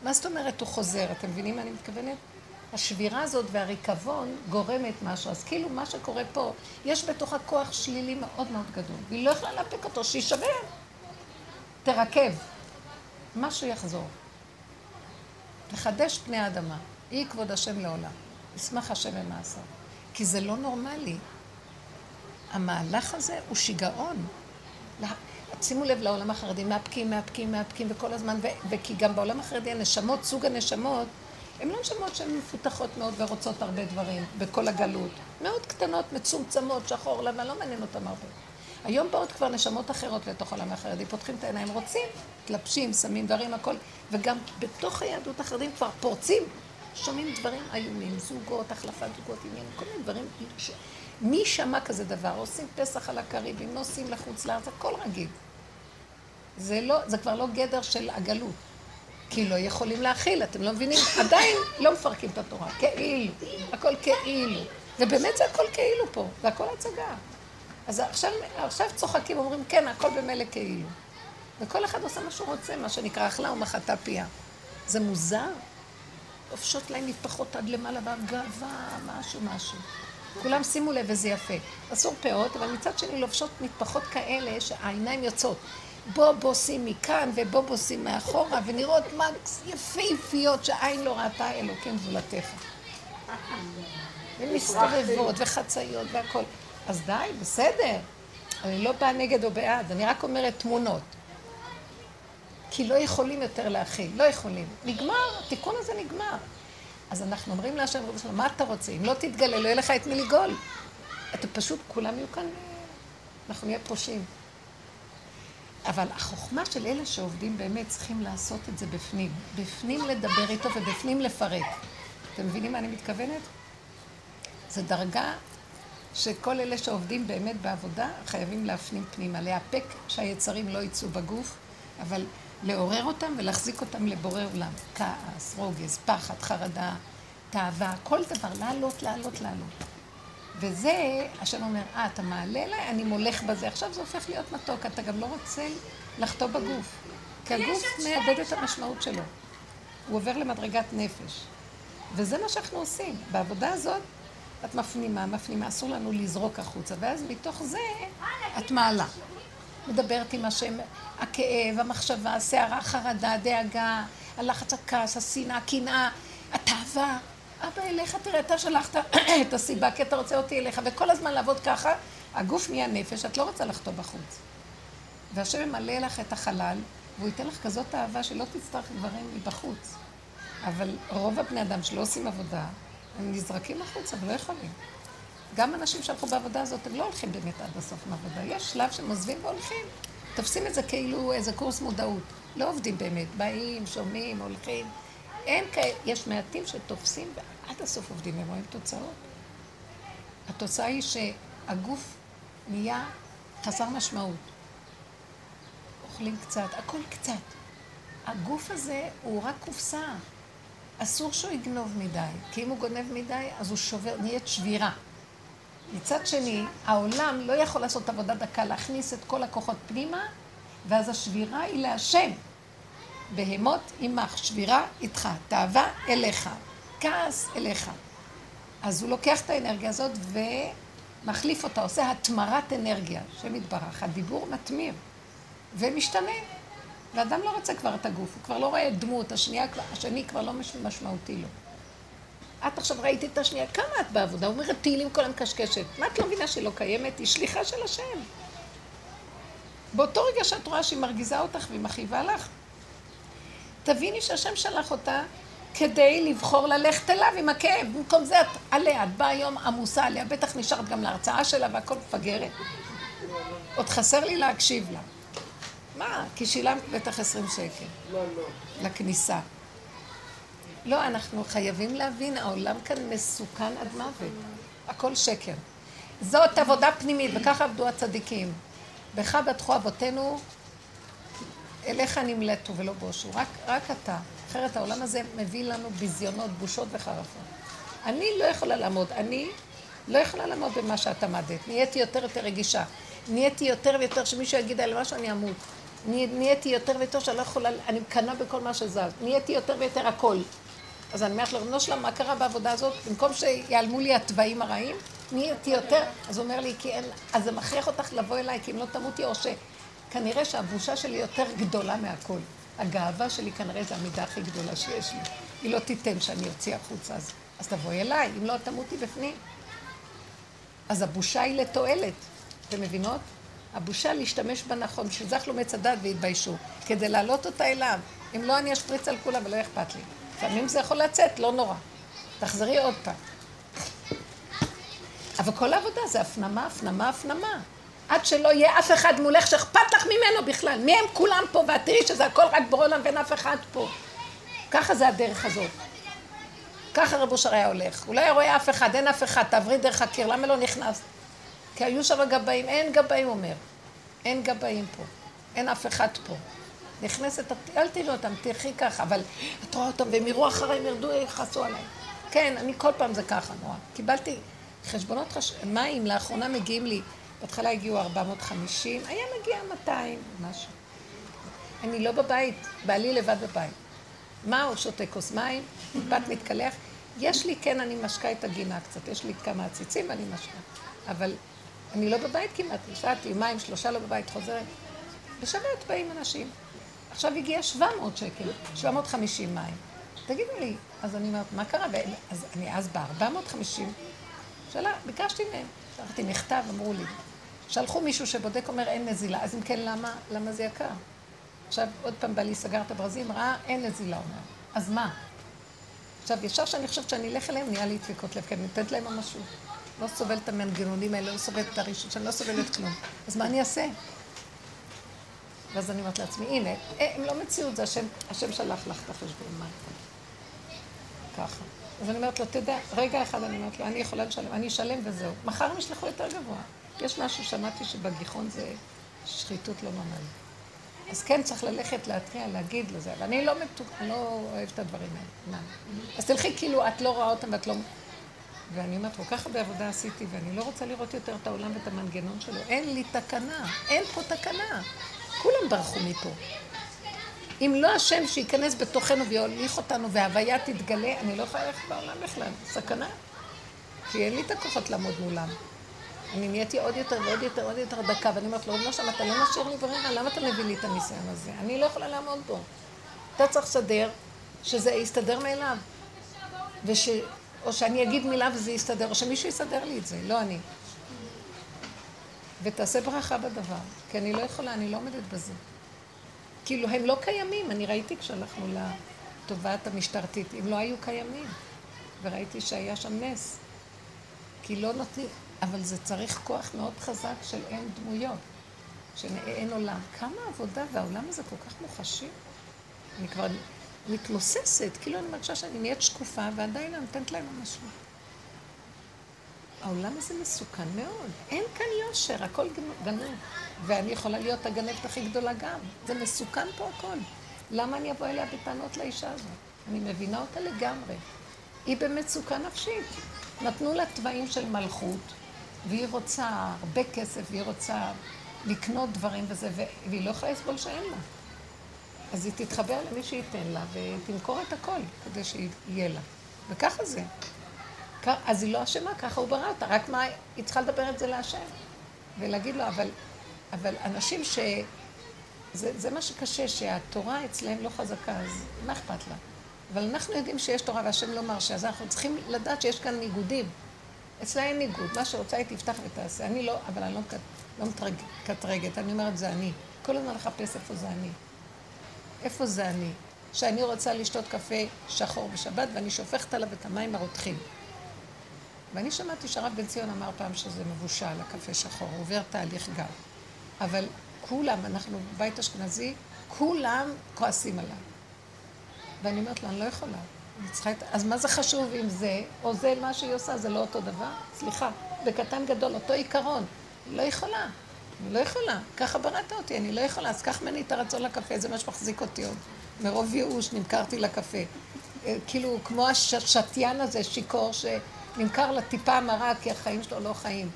מה זאת אומרת הוא חוזר? אתם מבינים מה אני מתכוונת? השבירה הזאת והריקבון גורמת משהו. אז כאילו מה שקורה פה, יש בתוכה כוח שלילי מאוד מאוד גדול. והיא לא יכולה להפיק אותו, שיישבר. תרכב. משהו יחזור. לחדש פני האדמה. יהי כבוד השם לעולם. ישמח השם במעשיו. כי זה לא נורמלי. המהלך הזה הוא שיגעון. שימו לב לעולם החרדי, מאפקים, מאפקים, מאפקים, וכל הזמן, ו- וכי גם בעולם החרדי הנשמות, סוג הנשמות, הן לא נשמות שהן מפותחות מאוד ורוצות הרבה דברים, בכל הגלות. מאוד קטנות, מצומצמות, שחור, לבן, לא מעניין אותם הרבה. היום באות כבר נשמות אחרות לתוך העולם החרדי, פותחים את העיניים, רוצים, מתלבשים, שמים דברים, הכל, וגם בתוך היהדות החרדים כבר פורצים, שומעים דברים איומים, זוגות, החלפת זוגות, עניינים, כל מיני דברים. ש... מי שמע כזה דבר? עושים פסח על הקריבים, נוסעים לחוץ לארץ, הכל רגיל. זה, לא, זה כבר לא גדר של הגלות. כי לא יכולים להכיל, אתם לא מבינים? עדיין לא מפרקים את התורה, כאילו, הכל כאילו. ובאמת זה הכל כאילו פה, זה הכל הצגה. אז עכשיו, עכשיו צוחקים, אומרים, כן, הכל במילא כאילו. וכל אחד עושה מה שהוא רוצה, מה שנקרא אכלה ומחתה פיה. זה מוזר. לובשות להם מטפחות עד למעלה והגאווה, משהו משהו. כולם שימו לב וזה יפה. אסור פאות, אבל מצד שני לובשות מטפחות כאלה שהעיניים יוצאות. בוא בוסים מכאן ובוא בוסים מאחורה, ונראות מה יפהפיות שהעין לא ראתה אלוקים זולתך. ומסתובבות וחצאיות והכל. אז די, בסדר. אני לא באה נגד או בעד, אני רק אומרת תמונות. כי לא יכולים יותר להכיל, לא יכולים. נגמר, התיקון הזה נגמר. אז אנחנו אומרים להשם רבי שלום, מה אתה רוצה? אם לא תתגלה, לא יהיה לך את מי לגאול. אתה פשוט, כולם יהיו כאן, אנחנו נהיה פושעים. אבל החוכמה של אלה שעובדים באמת צריכים לעשות את זה בפנים. בפנים לדבר איתו ובפנים לפרק. אתם מבינים מה אני מתכוונת? זו דרגה שכל אלה שעובדים באמת בעבודה חייבים להפנים פנימה, להיאפק שהיצרים לא יצאו בגוף, אבל לעורר אותם ולהחזיק אותם לבורא עולם. כעס, רוגז, פחד, חרדה, תאווה, כל דבר, לעלות, לעלות, לעלות. וזה, השם אומר, אה, אתה מעלה אליי, אני מולך בזה. עכשיו זה הופך להיות מתוק, אתה גם לא רוצה לחטוא בגוף. כי הגוף מאבד את המשמעות שלו. הוא עובר למדרגת נפש. וזה מה שאנחנו עושים. בעבודה הזאת, את מפנימה, מפנימה, אסור לנו לזרוק החוצה, ואז מתוך זה את מעלה. מדברת עם השם, הכאב, המחשבה, הסערה, החרדה, הדאגה, הלחץ, הכעס, השנאה, הקנאה, התאווה. אבא, אליך תראה, אתה שלחת את הסיבה, כי אתה רוצה אותי אליך, וכל הזמן לעבוד ככה, הגוף נהיה נפש, את לא רוצה לחטוא בחוץ. והשם ימלא לך את החלל, והוא ייתן לך כזאת אהבה שלא תצטרך דברים מבחוץ. אבל רוב הבני אדם שלא עושים עבודה, הם נזרקים החוצה ולא יכולים. גם אנשים שהלכו בעבודה הזאת, הם לא הולכים באמת עד הסוף מהעבודה. יש שלב שהם עוזבים והולכים. תופסים את זה כאילו איזה קורס מודעות. לא עובדים באמת. באים, שומעים, הולכים. אין כאלה, יש מעטים שתופסים ועד הסוף עובדים, הם רואים תוצאות. התוצאה היא שהגוף נהיה חסר משמעות. אוכלים קצת, הכל קצת. הגוף הזה הוא רק קופסה. אסור שהוא יגנוב מדי, כי אם הוא גונב מדי, אז הוא שובר, נהיית שבירה. מצד שני, העולם לא יכול לעשות עבודה דקה, להכניס את כל הכוחות פנימה, ואז השבירה היא להשם. בהמות עמך, שבירה איתך, תאווה אליך, כעס אליך. אז הוא לוקח את האנרגיה הזאת ומחליף אותה, עושה התמרת אנרגיה, השם יתברך, הדיבור מתמיר, ומשתנה. ואדם לא רוצה כבר את הגוף, הוא כבר לא רואה דמות, השנייה, השני כבר לא משמעותי לו. את עכשיו ראית את השנייה, כמה את בעבודה? אומרת תהילים כל המקשקשת. מה את לא מבינה שהיא לא קיימת? היא שליחה של השם. באותו רגע שאת רואה שהיא מרגיזה אותך והיא מכאיבה לך, תביני שהשם שלח אותה כדי לבחור ללכת אליו עם הכאב. במקום זה את עליה, את באה היום עמוסה עליה, בטח נשארת גם להרצאה שלה והכל מפגרת. עוד חסר לי להקשיב לה. מה? כי שילמת בטח עשרים שקל. לא, לא. לכניסה. לא, אנחנו חייבים להבין, העולם כאן מסוכן עד מוות. הכל שקר. זאת עבודה פנימית, וככה עבדו הצדיקים. בך בטחו אבותינו, אליך נמלטו ולא בושו. רק, רק אתה. אחרת העולם הזה מביא לנו ביזיונות, בושות וחרפות. אני לא יכולה לעמוד, אני לא יכולה לעמוד במה שאת עמדת. נהייתי יותר ויותר רגישה. נהייתי יותר ויותר שמישהו יגיד על משהו, אני אמות. נהייתי יותר ויותר שאני לא יכולה, אני מקנאה בכל מה שזז. נהייתי יותר ויותר הכל. אז אני אומרת לו, בנו שלום, מה קרה בעבודה הזאת? במקום שיעלמו לי התוואים הרעים, נהייתי יותר, אז הוא אומר לי, כי אין, אז זה מכריח אותך לבוא אליי, כי אם לא תמותי או ש... כנראה שהבושה שלי יותר גדולה מהכל. הגאווה שלי כנראה זו המידה הכי גדולה שיש לי. היא לא תיתן שאני אוציא החוצה, אז, אז תבואי אליי, אם לא תמותי בפנים. אז הבושה היא לתועלת, אתם מבינות? הבושה להשתמש בה נכון, בשביל זה אכלו מצדת והתביישו, כדי להעלות אותה אליו. אם לא, אני אשפריץ על כולם ולא אכפת לי. לפעמים זה יכול לצאת, לא נורא. תחזרי עוד פעם. אבל כל העבודה זה הפנמה, הפנמה, הפנמה. עד שלא יהיה אף אחד מולך שאכפת לך ממנו בכלל. מי הם כולם פה? ואת תראי שזה הכל רק בעולם ואין אף אחד פה. ככה זה הדרך הזאת. ככה רבו אושר היה הולך. הוא לא היה רואה אף אחד, אין אף אחד, תעברי דרך הקיר, למה לא נכנסת? כי היו שם גבאים, אין גבאים, אומר. אין גבאים פה. אין אף אחד פה. נכנסת, אל תראי אותם, תלכי ככה, אבל את רואה אותם והם יראו אחריי, הם ירדו, יכעסו עליי. כן, אני כל פעם זה ככה, נורא. קיבלתי חשבונות חש... מים, לאחרונה מגיעים לי, בהתחלה הגיעו 450, היה מגיע 200, משהו. אני לא בבית, בעלי לבד בבית. מה, הוא שותה כוס מים, בת מתקלח. יש לי, כן, אני משקה את הגינה קצת, יש לי כמה עציצים ואני משקה. אבל אני לא בבית כמעט, נסעתי מים, שלושה לא בבית, חוזרת. בשבת באים אנשים. עכשיו הגיע 700 שקל, 750 מים. תגידו לי, אז אני אומרת, מה קרה? אז אני אז ב-450, שאלה, ביקשתי מהם, שלחתי מכתב, אמרו לי. שלחו מישהו שבודק, אומר, אין נזילה. אז אם כן, למה, למה זה יקר? עכשיו, עוד פעם בעלי סגר את הברזים, ראה, אין נזילה, אומר. אז מה? עכשיו, ישר שאני חושבת שאני אלך אליהם, נהיה לי דפיקות לב, כי אני נותנת להם ממשות. לא סובלת את המנגנונים האלה, לא סובלת את הרישות, שאני לא סובלת כלום. אז מה אני אעשה? ואז אני אומרת לעצמי, הנה, אה, הם לא מציאות, זה השם, השם שלח לך את החשבון, מה? ככה. אז אני אומרת לו, תדע, רגע אחד אני אומרת לו, אני יכולה לשלם, אני אשלם וזהו. מחר הם ישלחו יותר גבוה. יש משהו, שמעתי שבגיחון זה שחיתות לא נורמלית. אז כן, צריך ללכת להתריע, להגיד לזה, אבל אני לא, מתוק, לא אוהבת את הדברים האלה. אז תלכי כאילו, את לא רואה אותם ואת לא... ואני אומרת, כל כך הרבה עבודה עשיתי, ואני לא רוצה לראות יותר את העולם ואת המנגנון שלו. אין לי תקנה, אין פה תקנה. כולם ברחו מפה. אם לא השם שייכנס בתוכנו ויוליך אותנו וההוויה תתגלה, אני לא יכולה ללכת בעולם בכלל. סכנה. כי אין לי את הכוחות לעמוד מולם. אני נהייתי עוד יותר ועוד יותר ועוד יותר דקה, ואני אומרת לו, לא שם, אתה לא משאיר לי ברירה, למה אתה מביא לי את הניסיון הזה? אני לא יכולה לעמוד בו. אתה צריך לסדר שזה יסתדר מאליו. וש... או שאני אגיד מילה וזה יסתדר, או שמישהו יסדר לי את זה, לא אני. ותעשה ברכה בדבר, כי אני לא יכולה, אני לא עומדת בזה. כאילו, הם לא קיימים, אני ראיתי כשהלכנו לתובעת המשטרתית, הם לא היו קיימים. וראיתי שהיה שם נס. כי לא נותנים, אבל זה צריך כוח מאוד חזק של אין דמויות, שאין עולם. כמה עבודה, והעולם הזה כל כך מוחשי. אני כבר מתמוססת, כאילו אני מרגישה שאני נהיית שקופה, ועדיין אני נותנת להם משהו. העולם הזה מסוכן מאוד. אין כאן יושר, הכל גנוב. ואני יכולה להיות הגנבת הכי גדולה גם. זה מסוכן פה הכל. למה אני אבוא אליה בטענות לאישה הזאת? אני מבינה אותה לגמרי. היא במצוקה נפשית. נתנו לה תוואים של מלכות, והיא רוצה הרבה כסף, והיא רוצה לקנות דברים וזה, והיא לא יכולה לסבול שאין לה. אז היא תתחבר למי שייתן לה, ותמכור את הכל כדי שיהיה לה. וככה זה. אז היא לא אשמה, ככה הוא ברא אותה, רק מה, היא צריכה לדבר את זה להשם. ולהגיד לו, אבל, אבל אנשים ש... זה, זה מה שקשה, שהתורה אצלהם לא חזקה, אז מה אכפת לה? אבל אנחנו יודעים שיש תורה והשם לא מרשה, אז אנחנו צריכים לדעת שיש כאן ניגודים. אצלה אין ניגוד, מה שרוצה היא תפתח ותעשה. אני לא, אבל אני לא, לא מקטרגת, אני אומרת זה אני. כל הזמן לחפש איפה זה אני. איפה זה אני? שאני רוצה לשתות קפה שחור בשבת ואני שופכת עליו את המים הרותחים. ואני שמעתי שהרב בן ציון אמר פעם שזה מבושל, הקפה שחור, עובר תהליך גל. אבל כולם, אנחנו בבית אשכנזי, כולם כועסים עליו. ואני אומרת לו, אני לא יכולה. אני צריכה את... אז מה זה חשוב אם זה, או זה מה שהיא עושה, זה לא אותו דבר? סליחה, בקטן גדול, אותו עיקרון. לא יכולה. אני לא יכולה. ככה בראת אותי, אני לא יכולה. אז קח ממני את הרצון לקפה, זה מה שמחזיק אותי עוד. מרוב ייאוש נמכרתי לקפה. אה, כאילו, כמו השתיין הזה, שיכור, שנמכר לטיפה המרה, כי החיים שלו לא חיים.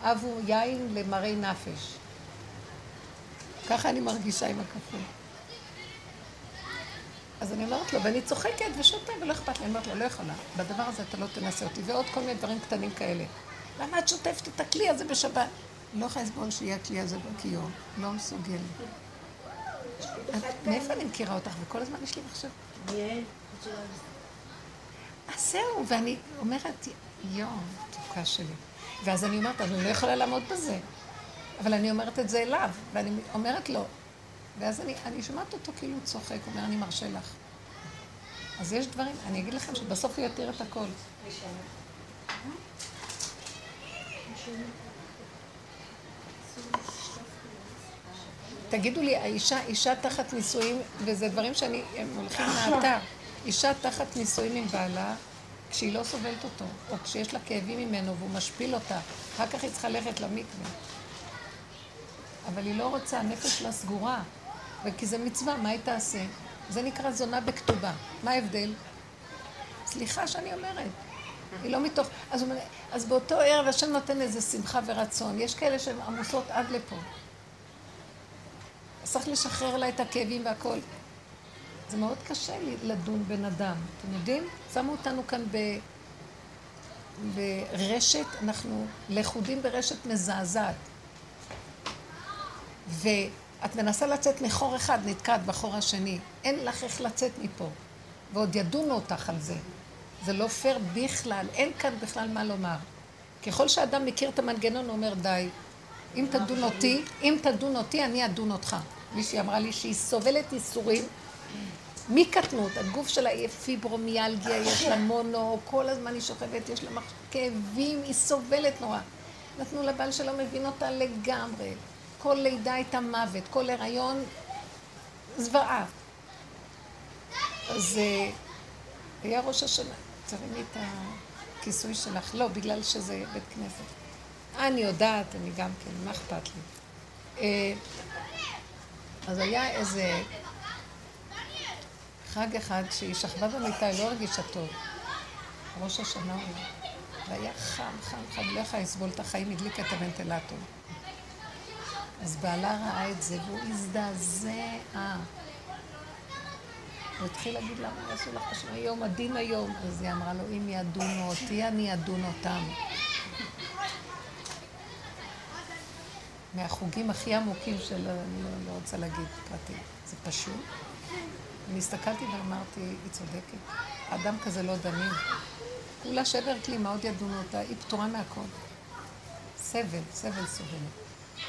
אבו יין למראי נפש. ככה אני מרגישה עם הקפה. אז אני אומרת לו, ואני צוחקת ושותה ולא אכפת לי. אני אומרת לו, לא יכולה, בדבר הזה אתה לא תנסה אותי, ועוד כל מיני דברים קטנים כאלה. למה את שוטפת את הכלי הזה בשבת? לא יכולה לסבול שיהיה הכלי הזה בכיור, לא מסוגלת. מאיפה אני מכירה אותך? וכל הזמן יש לי מחשב. אז זהו, ואני אומרת, יואו, תוקה שלי. ואז אני אומרת, אני לא יכולה לעמוד בזה. אבל אני אומרת את זה אליו, ואני אומרת לו, ואז אני, אני שומעת אותו כאילו צוחק, הוא אומר, אני מרשה לך. אז יש דברים, אני אגיד לכם שבסוף הוא יתיר את הכל. תגידו לי, האישה, אישה תחת נישואים, וזה דברים שאני, הם הולכים מהאתר, אישה תחת נישואים עם בעלה, כשהיא לא סובלת אותו, או כשיש לה כאבים ממנו והוא משפיל אותה, אחר כך היא צריכה ללכת למקווה. אבל היא לא רוצה, הנפש שלה סגורה. וכי זה מצווה, מה היא תעשה? זה נקרא זונה בכתובה. מה ההבדל? סליחה שאני אומרת. היא לא מתוך... אז, אז באותו ערב השם נותן איזה שמחה ורצון. יש כאלה שהן עמוסות עד לפה. צריך לשחרר לה את הכאבים והכל. זה מאוד קשה לי לדון בן אדם. אתם יודעים? שמו אותנו כאן ב... ברשת, אנחנו לכודים ברשת מזעזעת. ואת מנסה לצאת מחור אחד, נתקעת בחור השני. אין לך איך לצאת מפה. ועוד ידונו אותך על זה. זה לא פייר בכלל, אין כאן בכלל מה לומר. ככל שאדם מכיר את המנגנון, הוא אומר, די, אם תדון אותי, אם תדון אותי, אני אדון אותך. מישהי אמרה לי שהיא סובלת ייסורים מקטנות, הגוף שלה היא פיברומיאלגיה, יש לה מונו, כל הזמן היא שוכבת, יש לה כאבים, היא סובלת נורא. נתנו לבעל שלא מבין אותה לגמרי. כל לידה הייתה מוות, כל הריון זוועה. אז אה, היה ראש השנה, תרימי את הכיסוי שלך. לא, בגלל שזה בית כנסת. אני יודעת, אני גם כן, מה אכפת לי? אה, אז היה איזה חג אחד שהיא שכבה במיטה, היא לא הרגישה טוב. ראש השנה הוא... והיה חם, חם, חם, לא יכולה לסבול את החיים, הדליקה את הוונטילטור. אז בעלה ראה את זה והוא הזדעזע. הוא התחיל להגיד לה, מה יעשו לך השם היום, הדין היום. אז היא אמרה לו, אם ידונו אותי, אני אדון אותם. מהחוגים הכי עמוקים של, אני לא, לא רוצה להגיד פרטי, זה פשוט. אני הסתכלתי ואמרתי, היא צודקת. אדם כזה לא דנים. כולה שבר כלימה, עוד ידונו אותה, היא פטורה מהכל. סבל, סבל סובלת.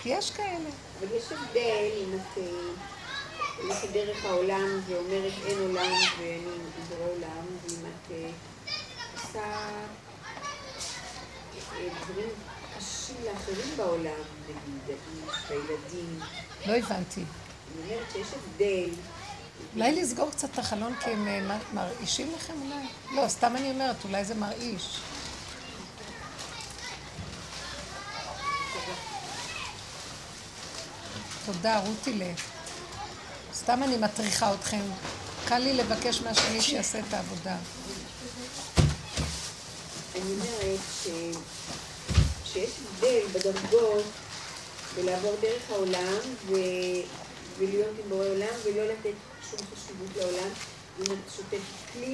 כי יש כאלה. אבל יש הבדל אם את הולכת דרך העולם ואומרת אין עולם ואני בורא עולם, ואם את אה, עושה אה, דברים קשים לאחרים בעולם, נגיד, האיש, הילדים. לא הבנתי. אני אומרת שיש הבדל. אולי לסגור קצת את החלון כי הם אה, מרעישים לכם אולי? לא, סתם אני אומרת, אולי זה מרעיש. תודה, רותי ל... סתם אני מטריחה אתכם. קל לי לבקש מהשני שיעשה את העבודה. אני אומרת ש... שיש הבדל בדרגות ולעבור דרך העולם ו... ולהיות עם בורא עולם ולא לתת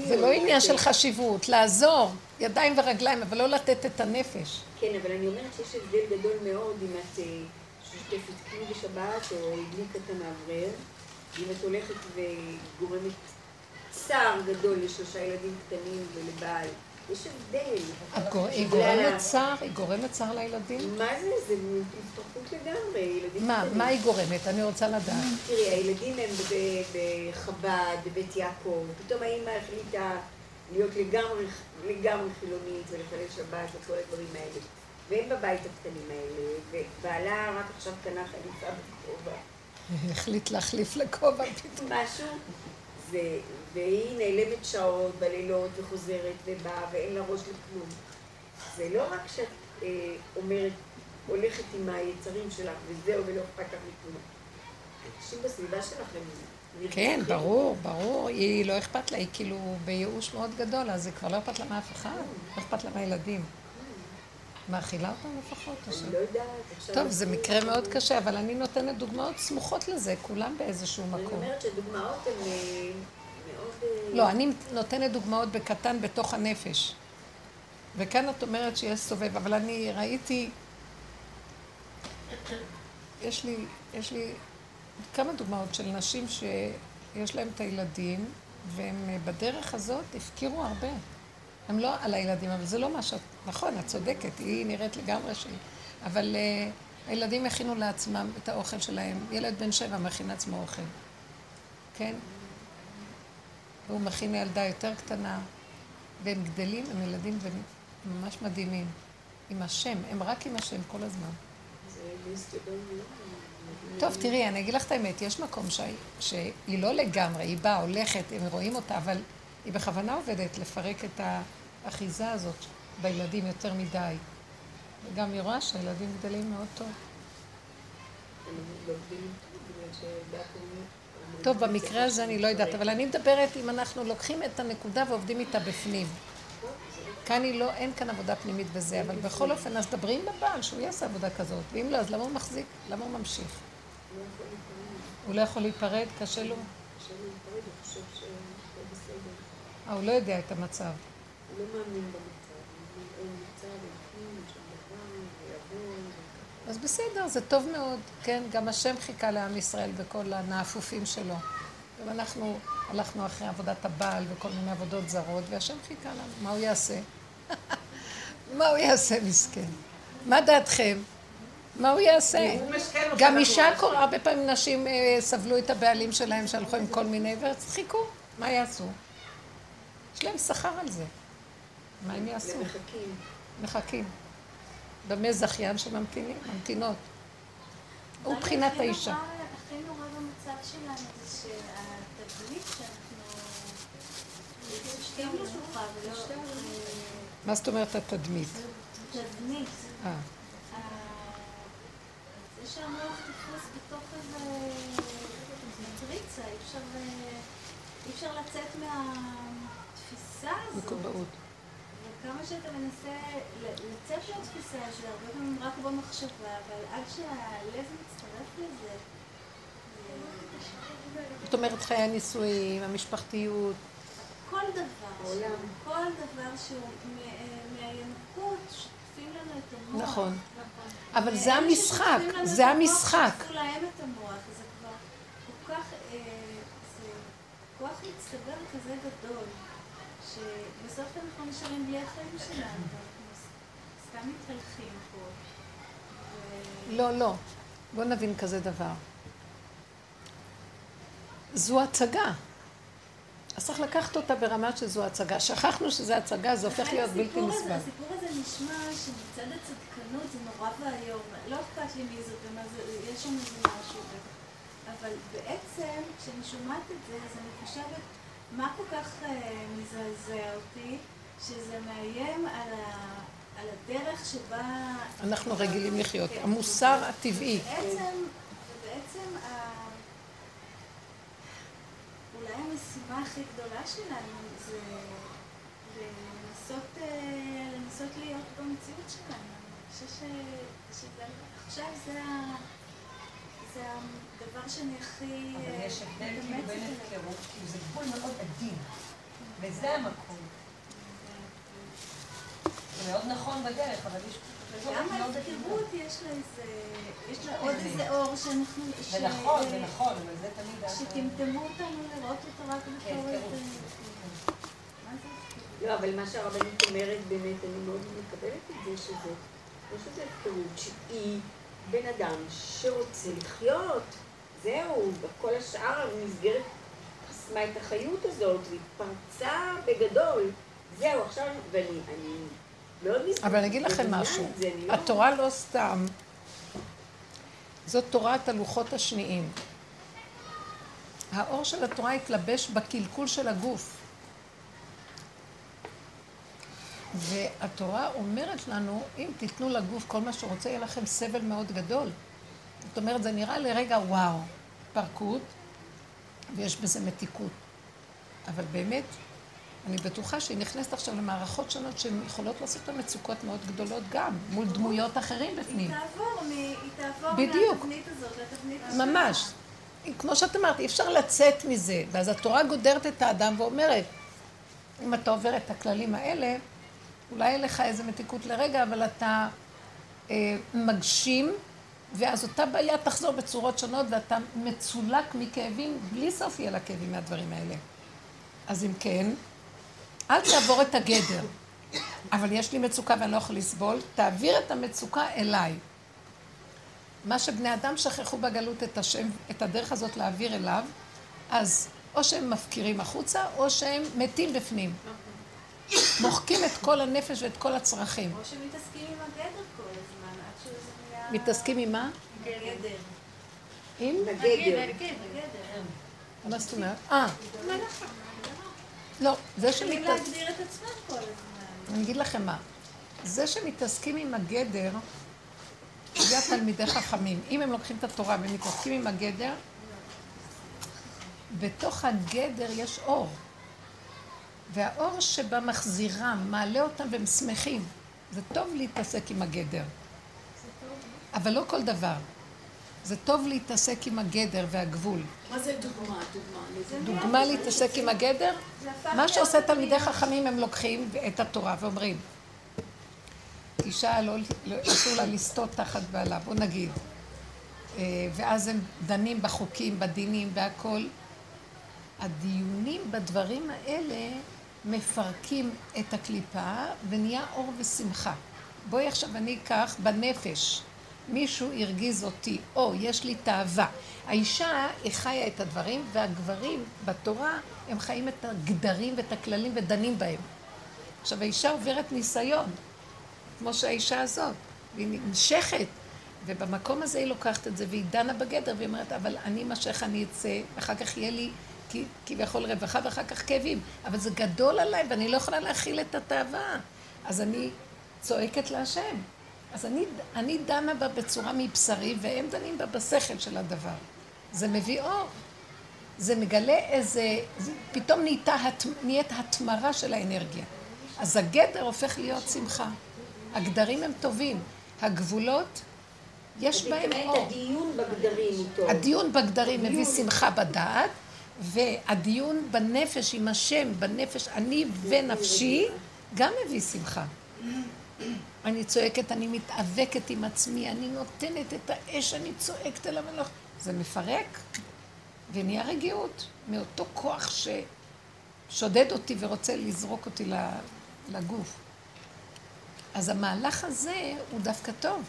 זה לא עניין של חשיבות, לעזור, ידיים ורגליים, אבל לא לתת את הנפש. כן, אבל אני אומרת שיש הבדל גדול מאוד אם את... אה, שוטפת כלי בשבת או הדליקה את המאוורר, אם את הולכת וגורמת צער גדול לשלושה ילדים קטנים ולבעל. יש הבדל. היא גורמת צער? היא גורמת צער לילדים? מה זה? זה התפרקות לגמרי. מה? מה היא גורמת? אני רוצה לדעת. תראי, הילדים הם בחב"ד, בבית יעקב, פתאום האמא החליטה להיות לגמרי חילונית ולחלל שבת וכל הדברים האלה. והם בבית הקטנים האלה, ובעלה רק עכשיו קנה חליפה בכובע. החליט להחליף לכובע פתאום. משהו, זה, והיא נעלמת שעות בלילות וחוזרת ובאה ואין לה ראש לכלום. זה לא רק שאת אה, אומרת, הולכת עם היצרים שלך וזהו ולא אכפת לך מכלום. אנשים בסביבה שלך הם... כן, ברור, ברור. היא לא אכפת לה, היא כאילו בייאוש מאוד גדול, אז זה כבר לא אכפת לה מאף אחד, לא אכפת לה מהילדים. מאכילה אותם לפחות? אני לא יודעת. טוב, זה מקרה מאוד קשה, אבל אני נותנת דוגמאות סמוכות לזה, כולם באיזשהו מקום. אני אומרת שדוגמאות הן. אה, לא, אני נותנת דוגמאות בקטן בתוך הנפש. וכאן את אומרת שיש סובב, אבל אני ראיתי... יש לי, יש לי כמה דוגמאות של נשים שיש להן את הילדים, והם בדרך הזאת הפקירו הרבה. הם לא על הילדים, אבל זה לא מה שאת... נכון, את צודקת, היא נראית לגמרי שהיא... אבל uh, הילדים הכינו לעצמם את האוכל שלהם. ילד בן שבע מכין לעצמו אוכל, כן? והוא מכין לילדה יותר קטנה, והם גדלים, הם ילדים ממש מדהימים. עם השם, הם רק עם השם כל הזמן. טוב, תראי, אני אגיד לך את האמת, יש מקום שהיא, שהיא לא לגמרי, היא באה, הולכת, הם רואים אותה, אבל היא בכוונה עובדת לפרק את. האחיזה הזאת בילדים יותר מדי. וגם היא רואה שהילדים גדלים מאוד טוב. לא עובדים איתו, בגלל הוא... טוב, במקרה הזה אני לא יודעת, אבל אני מדברת אם אנחנו לוקחים את הנקודה ועובדים איתה בפנים. כאן היא לא, אין כאן עבודה פנימית וזה, אבל בכל אופן, אז דברי עם הבעל שהוא יעשה עבודה כזאת, ואם לא, אז למה הוא מחזיק? למה הוא ממשיך? הוא לא יכול להיפרד? קשה לו? אה, הוא לא יודע את המצב. הוא לא מאמין במצב, הוא אומר, אין מצב, אין כלום, אין שום דבר, ויבוא, וככה. אז בסדר, זה טוב מאוד. כן, גם השם חיכה לעם ישראל בכל הנאפופים שלו. גם אנחנו הלכנו אחרי עבודת הבעל וכל מיני עבודות זרות, והשם חיכה לנו. מה הוא יעשה? מה הוא יעשה, מסכן? מה דעתכם? מה הוא יעשה? גם אישה, לא כל הרבה פעמים נשים אה, סבלו את הבעלים שלהם שהלכו עם כל מיני, וחיכו, מה יעשו? יש להם שכר על זה. מה הם יעשו? ומחכים. מחכים. דמי זכיין שממתינים, ממתינות. הוא בחינת האישה. הכי נורא במצב שלנו זה שאנחנו... שלוחה ולא... מה זאת אומרת התדמית? תדמית. אה, זה שהמוח תפוס בתוך איזה מטריצה, אי אפשר, אה, אי אפשר לצאת מהתפיסה הזאת. וכמה שאתה מנסה ל- לצאת מהתפיסה שהרבה פעמים רק במחשבה, אבל עד שהלב מצטרף לזה, זה- זאת אומרת חיי הנישואים, המשפחתיות. כל דבר. כל דבר שהוא מהינקות, שוטפים לנו את המוח. נכון. אבל זה המשחק, זה את המוח, המשחק. שטפו להם את המוח, זה כבר כל כך, אה, זה כוח מצטבר כזה גדול, שבסוף אנחנו נשארים בלי החיים שלנו, ואנחנו ס- סתם מתהלכים פה. ו- לא, לא. בואו נבין כזה דבר. זו הצגה. אז צריך לקחת אותה ברמה שזו הצגה. שכחנו שזו הצגה, זה הופך להיות בלתי נסבל. הסיפור הזה נשמע שמצד הצדקנות זה נורא ואיום. לא אכפת לי מי זאת ומה זה, יש שם איזה משהו. אבל בעצם, כשאני שומעת את זה, אז אני חושבת, מה כל כך אה, מזעזע אותי, שזה מאיים על, ה, על הדרך שבה... אנחנו רגילים לחיות. כן. המוסר הטבעי. בעצם, ובעצם ה... אולי המשימה הכי גדולה שלנו זה לנסות, אה, לנסות להיות במציאות שלנו. אני חושבת ש- שזה עכשיו זה, ה... זה הדבר שאני הכי אבל אה, יש הבדל כאילו בין. הפקרות, כאילו זה גבול מאוד עדין, וזה המקום. זה מאוד נכון בדרך, אבל יש גם ההפקרות יש לה איזה, יש לה עוד איזה אור שאנחנו... זה נכון, זה נכון, אבל זה תמיד... שטמטמו אותנו לראות אותו רק כן, בתור הפקרות. איזה... הפקרות? לא, אבל מה שהרבנית אומרת באמת, אני מאוד מקבלת את זה, שזה, לא שזה הפקרות, שהיא בן אדם שרוצה לחיות, זהו, וכל השאר המסגרת חסמה את החיות הזאת, והתפרצה בגדול. זהו, עכשיו, ואני אני מאוד מסתכלת. אבל אני אגיד לכם משהו. התורה לא סתם, זאת תורת הלוחות השניים. האור של התורה התלבש בקלקול של הגוף. והתורה אומרת לנו, אם תיתנו לגוף כל מה שרוצה, יהיה לכם סבל מאוד גדול. זאת אומרת, זה נראה לרגע וואו, פרקות, ויש בזה מתיקות. אבל באמת, אני בטוחה שהיא נכנסת עכשיו למערכות שונות שהן יכולות לעשות לה מצוקות מאוד גדולות גם, מול דמויות אחרים בפנים. היא תעבור, מ... היא תעבור בדיוק. מהתבנית הזאת לתבנית השנייה. ממש. כמו שאת אמרת, אי אפשר לצאת מזה. ואז התורה גודרת את האדם ואומרת, אם אתה עובר את הכללים האלה, אולי אין לך איזה מתיקות לרגע, אבל אתה אה, מגשים, ואז אותה בעיה תחזור בצורות שונות, ואתה מצולק מכאבים, בלי סוף יהיה לה כאבים מהדברים האלה. אז אם כן, אל תעבור את הגדר. אבל יש לי מצוקה ואני לא יכול לסבול, תעביר את המצוקה אליי. מה שבני אדם שכחו בגלות את השם, את הדרך הזאת להעביר אליו, אז או שהם מפקירים החוצה, או שהם מתים בפנים. מוחקים את כל הנפש ואת כל הצרכים. או שמתעסקים עם הגדר כל הזמן, עד שזה נהיה... מתעסקים עם מה? גדר. עם? בגדר. בגדר. מה זאת אומרת? אה. לא, זה שמתעסקים... להגדיר את עצמם כל הזמן. אני אגיד לכם מה. זה שמתעסקים עם הגדר, זה התלמידי חכמים. אם הם לוקחים את התורה ומתעסקים עם הגדר, בתוך הגדר יש אור. והאור שבה מחזירם, מעלה אותם והם שמחים. זה טוב להתעסק עם הגדר. אבל לא כל דבר. זה טוב להתעסק עם הגדר והגבול. מה זה דוגמה? דוגמה? דוגמה להתעסק עם הגדר? מה שעושה תלמידי. חכמים, הם לוקחים את התורה ואומרים, אישה לא, לא, אסור לה לסטות תחת בעלה, בוא נגיד. אה, ואז הם דנים בחוקים, בדינים, בהכל. הדיונים בדברים האלה מפרקים את הקליפה ונהיה אור ושמחה. בואי עכשיו אני אקח בנפש. מישהו הרגיז אותי, או יש לי תאווה. האישה, היא חיה את הדברים, והגברים בתורה, הם חיים את הגדרים ואת הכללים ודנים בהם. עכשיו, האישה עוברת ניסיון, כמו שהאישה הזאת, והיא נמשכת, ובמקום הזה היא לוקחת את זה, והיא דנה בגדר, והיא אומרת, אבל אני אמשך, אני אצא, אחר כך יהיה לי כביכול רווחה, ואחר כך כאבים. אבל זה גדול עליי, ואני לא יכולה להכיל את התאווה. אז אני צועקת להשם. אז אני, אני דנה בה בצורה מבשרי, והם דנים בה בשכל של הדבר. זה מביא אור. זה מגלה איזה, זה, פתאום נהייתה, הת- נהיית התמרה של האנרגיה. אז הגדר הופך להיות שמחה. הגדרים הם טובים. הגבולות, יש בהם אור. הדיון בגדרים טוב. הדיון בגדרים מביא שמחה בדעת, והדיון בנפש עם השם, בנפש, אני ונפשי, גם מביא שמחה. אני צועקת, אני מתאבקת עם עצמי, אני נותנת את האש, אני צועקת אל המלוך. זה מפרק, ונהיה רגיעות מאותו כוח ששודד אותי ורוצה לזרוק אותי לגוף. אז המהלך הזה הוא דווקא טוב.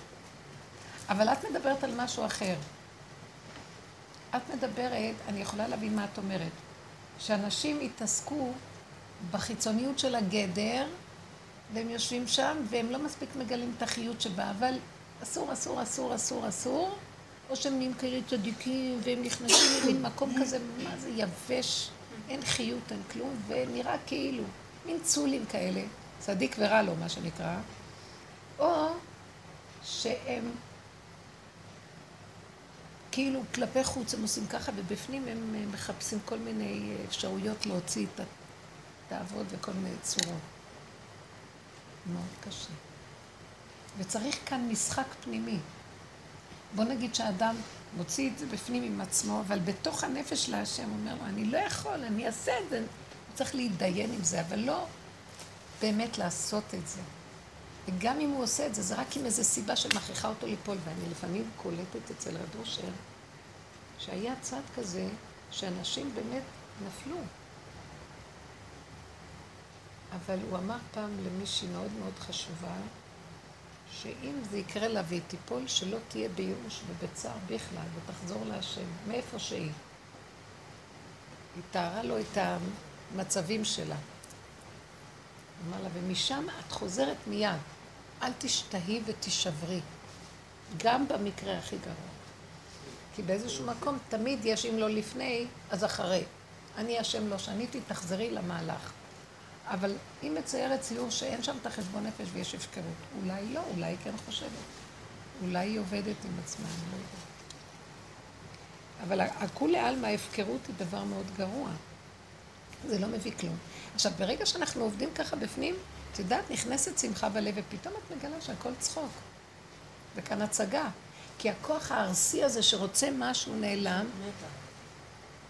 אבל את מדברת על משהו אחר. את מדברת, אני יכולה להבין מה את אומרת, שאנשים יתעסקו בחיצוניות של הגדר, והם יושבים שם, והם לא מספיק מגלים את החיות שבה, אבל אסור, אסור, אסור, אסור, אסור, או שהם נהיים כאלה צדיקים, והם נכנסים למין מקום כזה, מה זה יבש, אין חיות, אין כלום, ונראה כאילו, מין צולים כאלה, צדיק ורע לו, מה שנקרא, או שהם כאילו כלפי חוץ הם עושים ככה, ובפנים הם אה, מחפשים כל מיני אה, אפשרויות להוציא את התאוות וכל מיני צורות. מאוד קשה. וצריך כאן משחק פנימי. בוא נגיד שהאדם מוציא את זה בפנים עם עצמו, אבל בתוך הנפש להשם אומר לו, אני לא יכול, אני אעשה את זה. הוא צריך להתדיין עם זה, אבל לא באמת לעשות את זה. וגם אם הוא עושה את זה, זה רק עם איזו סיבה שמכריחה אותו ליפול. ואני לפעמים קולטת אצל רב אושר, שהיה צד כזה, שאנשים באמת נפלו. אבל הוא אמר פעם למישהי מאוד מאוד חשובה, שאם זה יקרה לה והיא תיפול, שלא תהיה בייאוש ובצער בכלל, ותחזור להשם, מאיפה שהיא. היא תארה לו את המצבים שלה. אמר לה, ומשם את חוזרת מיד. אל תשתהי ותישברי. גם במקרה הכי גרוע. כי באיזשהו מקום תמיד יש, אם לא לפני, אז אחרי. אני השם לא שניתי, תחזרי למהלך. אבל היא מציירת ציור שאין שם את החשבון נפש ויש הפקרות. אולי לא, אולי היא כן חושבת. אולי היא עובדת עם עצמה, אני לא יודעת. אבל הכולי עלמא, ההפקרות היא דבר מאוד גרוע. זה לא מביא כלום. עכשיו, ברגע שאנחנו עובדים ככה בפנים, את יודעת, נכנסת שמחה בלב, ופתאום את מגלה שהכל צחוק. זה כאן הצגה. כי הכוח הארסי הזה שרוצה משהו נעלם,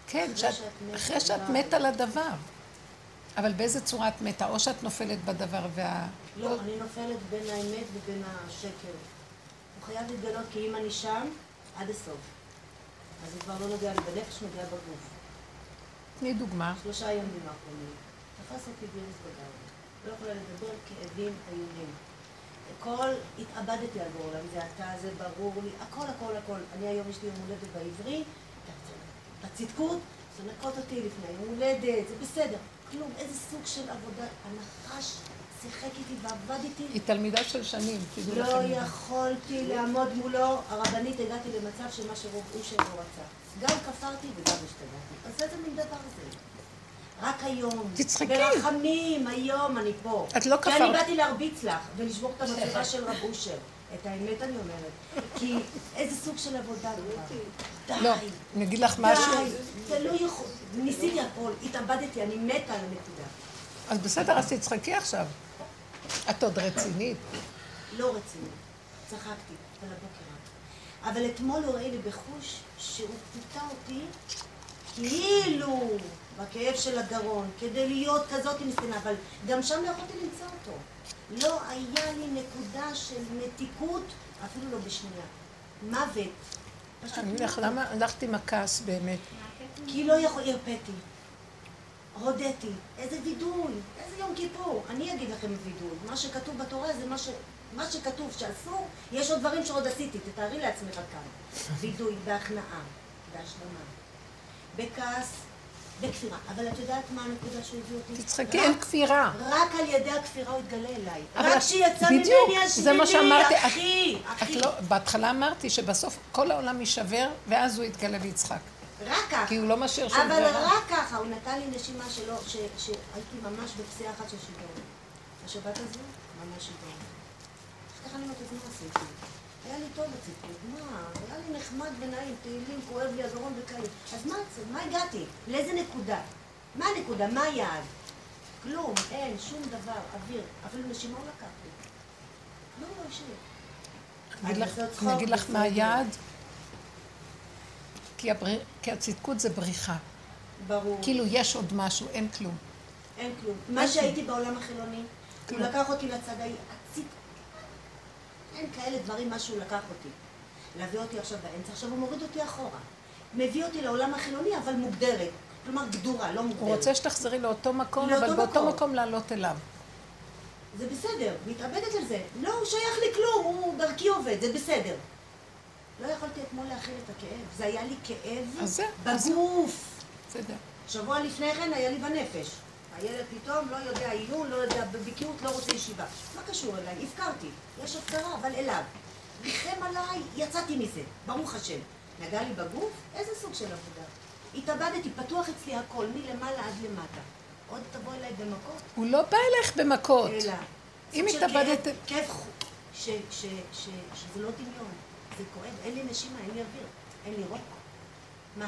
כן, שאת, אחרי שאת מתה לדבר. אבל באיזה צורה את מתה? או שאת נופלת בדבר וה... לא, אני נופלת בין האמת ובין השקר. הוא חייב להתגלות כי אם אני שם, עד הסוף. אז זה כבר לא נוגע לי בנפש, נוגע בגוף. תני דוגמה. שלושה ימים האחרונים. תפס אותי וירוס בגרון. לא יכולה לדבר, כאבים איומים. הכל, התאבדתי על גורלם, זה אתה, זה ברור לי, הכל, הכל, הכל. אני היום יש לי יום הולדת בעברי, בצדקות, זונקות אותי לפני יום הולדת, זה בסדר. כלום, איזה סוג של עבודה. הנחש שיחק איתי ועבד איתי. היא תלמידה של שנים, תדעו לא לכם. יכולתי לעמוד מולו, הרבנית הגעתי למצב שמה שרוב אושר לא רצה. גם כפרתי וגם השתגעתי. אז איזה מין דבר זה? רק היום. תצחקי. ברחמים, היום אני פה. את לא כי אני כפרת. באתי להרביץ לך ולשבור את המצבה של רב אושר. את האמת אני אומרת. כי איזה סוג של עבודה כבר. די. לא, אני אגיד לך משהו. די, זה לא יכול. ניסיתי הכל, התאבדתי, אני מתה על הנקודה. אז בסדר, אז תצחקי עכשיו. את עוד רצינית. לא רציני. צחקתי, על הבוקר. אבל אתמול הוא ראה לי בחוש שהוא פיתה אותי כאילו בכאב של הגרון, כדי להיות כזאת מסכנה, אבל גם שם לא יכולתי למצוא אותו. לא היה לי נקודה של מתיקות, אפילו לא בשנייה. מוות. אני לך, מוות. למה הלכתי עם הכעס באמת? כי לא יכול, הרפאתי. הודיתי. איזה וידוי, איזה יום כיפור. אני אגיד לכם וידוי. מה שכתוב בתורה זה מה ש... מה שכתוב שאסור, יש עוד דברים שעוד עשיתי, תתארי לעצמך כאן. וידוי, בהכנעה, בהשלמה, בכעס, בכפירה. אבל את יודעת מה הנקודה שהוא הביא אותי? תצחקי, אין כפירה. רק על ידי הכפירה הוא התגלה אליי. אבל רק כשיצא ממני זה מה השמיני, שאמרתי, את- אחי, אחי. לא, בהתחלה אמרתי שבסוף כל העולם יישבר, ואז הוא יתגלה ויצחק. רק ככה. כי הוא לא משאיר שום אבל ברירה. רק ככה, הוא נתן לי נשימה שלא, ש- שהייתי ממש בפסיעה אחת של שיגעון. השבת הזו, ממש שיגעון. ככה אני אומרת, אז מה עשיתי? היה לי טוב בציטוט, מה? היה לי נחמד ונעים, תהילים, כואב לי הגרון וכאלה. אז מה, זה? מה הגעתי? לאיזה נקודה? מה הנקודה? מה היעד? כלום, אין, שום דבר, אוויר. אפילו נשימה הוא לקח לי. לא, לא השאיר. אני אגיד אני לך- מה. היעד? כי הבר- כי הצדקות זה בריחה. ברור. כאילו יש עוד משהו, אין כלום. אין כלום. מה שהייתי בעולם החילוני, הוא כלום. לקח אותי לצד. אין כאלה דברים, מה שהוא לקח אותי. להביא אותי עכשיו באמצע, עכשיו הוא מוריד אותי אחורה. מביא אותי לעולם החילוני, אבל מוגדרת. כלומר, גדורה, לא מוגדרת. הוא רוצה שתחזרי לאותו מקום, לאותו אבל באותו מקום. מקום לעלות אליו. זה בסדר, מתאבדת על זה. לא, הוא שייך לי כלום, הוא דרכי עובד, זה בסדר. לא יכולתי אתמול להכיל את הכאב. זה היה לי כאב. בגוף. בסדר. שבוע לפני כן היה לי בנפש. הילד פתאום לא יודע עיון, לא יודע בבקיאות, לא רוצה ישיבה. מה קשור אליי? הפקרתי. יש הפקרה, אבל אליו. ריחם עליי, יצאתי מזה, ברוך השם. נגע לי בגוף? איזה סוג של עבודה? התאבדתי, פתוח אצלי הכל, מלמעלה עד למטה. עוד תבוא אליי במכות? הוא לא בא אלייך במכות. אלא. אם התאבדת- כאב- שזה לא דמיון. זה כואב, אין לי נשימה, אין לי אוויר, אין לי רוק. מה?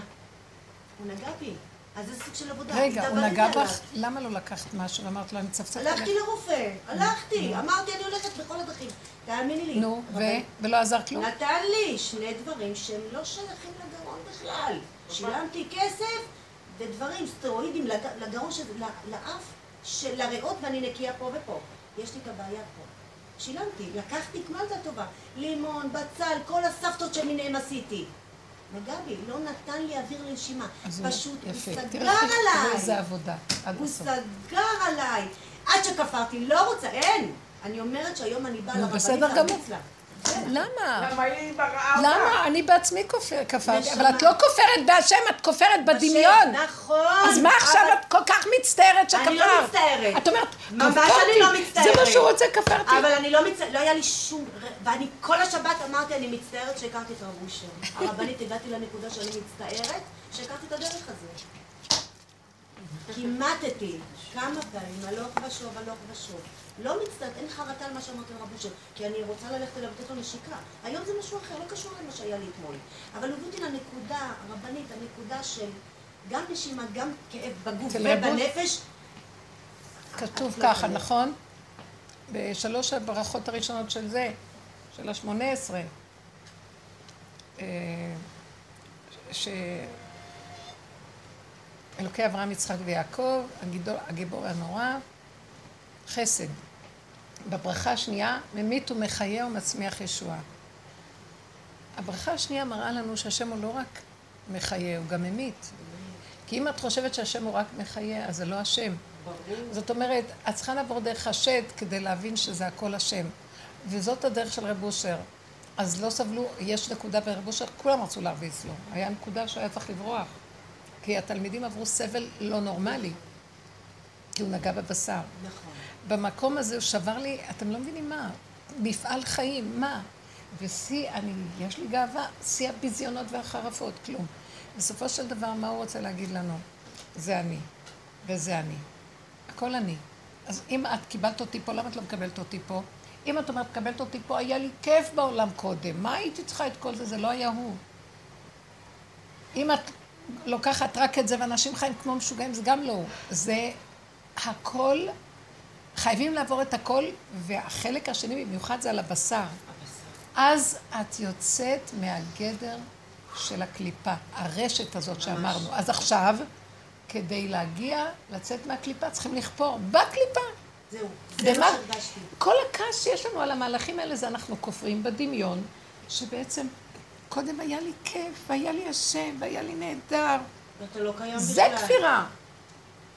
הוא נגע בי. אז זה סוג של עבודה. רגע, הוא נגע. בך? למה לא לקחת משהו? אמרת לו, אני מצפצפת עליך. הלכתי לרופא, הלכתי, אמרתי אני הולכת בכל הדרכים. תאמיני לי. נו, ו? ולא עזר כלום? נתן לי שני דברים שהם לא שייכים לגרון בכלל. שילמתי כסף ודברים, סטרואידים לג- לגרון, של- לאף, של הריאות ואני נקייה פה ופה. יש לי את הבעיה פה. שילמתי, לקחתי כמו ילדה טובה. לימון, בצל, כל הסבתות שמיניהם עשיתי. נגע בי, לא נתן לי אוויר לנשימה. פשוט הוא. סגר עליי. איזה עבודה. הוא. סגר עליי. עד שכפרתי, לא רוצה, אין. אני אומרת שהיום אני באה לרבנית בסדר גמור. למה? למה? אני בעצמי כופר- כפרתי, נשמה. אבל את לא כופרת בהשם, את כופרת בדמיון. נכון. אז מה עכשיו את כל כך מצטערת שכפרת? אני לא מצטערת. את אומרת, כפרתי. לא מצטערת. זה מה שהוא רוצה, כפרתי. אבל אני לא מצטערת, לא היה לי שום... ואני כל השבת אמרתי, אני מצטערת שהכרתי את הרב אושר. הרבנית, הגעתי לנקודה שאני מצטערת שהכרתי את הדרך הזו. כימטתי כמה פעמים, הלוך ושוב, הלוך ושוב. לא מצטערת, אין חרטה על מה שאמרתי לרב אושר, כי אני רוצה ללכת אליו ולתת לו נשיקה. היום זה משהו אחר, לא קשור למה שהיה לי אתמול. אבל הוא אותי לנקודה הרבנית, הנקודה של גם נשימה, גם כאב בגוף ובנפש. כתוב לא ככה, יכולה. נכון? בשלוש הברכות הראשונות של זה, של השמונה עשרה, אה, ש... אלוקי אברהם, יצחק ויעקב, הגיבור הנורא, חסד. בברכה השנייה, ממית ומחיה ומצמיח ישועה. הברכה השנייה מראה לנו שהשם הוא לא רק מחיה, הוא גם ממית. כי אם את חושבת שהשם הוא רק מחיה, אז זה לא השם. זאת אומרת, את צריכה לעבור דרך השד כדי להבין שזה הכל השם. וזאת הדרך של רב אושר. אז לא סבלו, יש נקודה ברב אושר, כולם רצו להרביץ לו. היה נקודה שהיה צריך לברוח. כי התלמידים עברו סבל לא נורמלי. כי הוא נגע בבשר. נכון. במקום הזה הוא שבר לי, אתם לא מבינים מה, מפעל חיים, מה? ושיא, אני, יש לי גאווה, שיא הביזיונות והחרפות, כלום. בסופו של דבר, מה הוא רוצה להגיד לנו? זה אני, וזה אני. הכל אני. אז אם את קיבלת אותי פה, למה את לא מקבלת אותי פה? אם את אומרת, מקבלת אותי פה, היה לי כיף בעולם קודם. מה הייתי צריכה את כל זה? זה לא היה הוא. אם את לוקחת רק את זה ואנשים חיים כמו משוגעים, זה גם לא הוא. זה הכל, חייבים לעבור את הכל, והחלק השני במיוחד זה על הבשר. אז את יוצאת מהגדר של הקליפה, הרשת הזאת שאמרנו. אז עכשיו, כדי להגיע, לצאת מהקליפה, צריכים לכפור בקליפה. זהו, זה מה שהרגשתי. כל הכעס שיש לנו על המהלכים האלה זה אנחנו כופרים בדמיון, שבעצם קודם היה לי כיף, והיה לי השם, והיה לי נהדר. ואתה לא קיים בכלל. זה כפירה.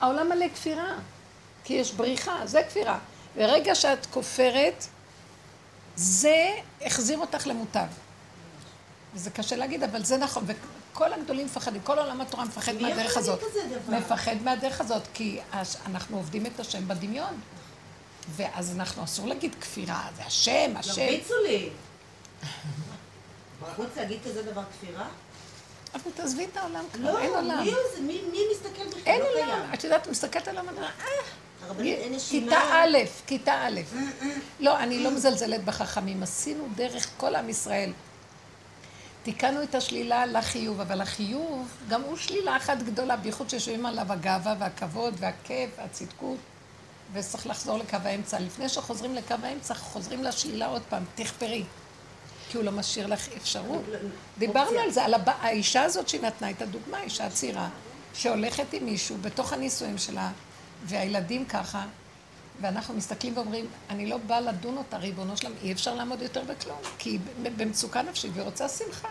העולם מלא כפירה. כי יש בריחה, זה כפירה. ברגע שאת כופרת, זה החזיר אותך למוטב. וזה קשה להגיד, אבל זה נכון. וכל הגדולים מפחדים, כל עולם התורה מפחד מהדרך הזאת. מפחד מהדרך הזאת, כי אנחנו עובדים את השם בדמיון. ואז אנחנו, אסור להגיד כפירה, זה השם, השם. הרביצו לי. בחוץ להגיד כזה דבר כפירה? אבל תעזבי את העולם כבר, לא, אין עולם. זה? מי מסתכל בכלל? אין לא עולם. את יודעת, מסתכלת על המדע, אה. כיתה א', כיתה א'. לא, אני לא מזלזלת בחכמים. עשינו דרך כל עם ישראל. תיקנו את השלילה לחיוב, אבל החיוב, גם הוא שלילה אחת גדולה, בייחוד שיושבים עליו הגאווה והכבוד והכיף והצדקות, וצריך לחזור לקו האמצע. לפני שחוזרים לקו האמצע, חוזרים לשלילה עוד פעם, תחפרי. כי הוא לא משאיר לך אפשרות. דיברנו על זה, על. האישה הזאת שהיא נתנה את הדוגמה, אישה צעירה, שהולכת עם מישהו בתוך הנישואים שלה, והילדים ככה, ואנחנו מסתכלים ואומרים, אני לא באה לדון אותה, ריבונו שלם, אי אפשר לעמוד יותר בכלום, כי היא במצוקה נפשית והיא רוצה שמחה.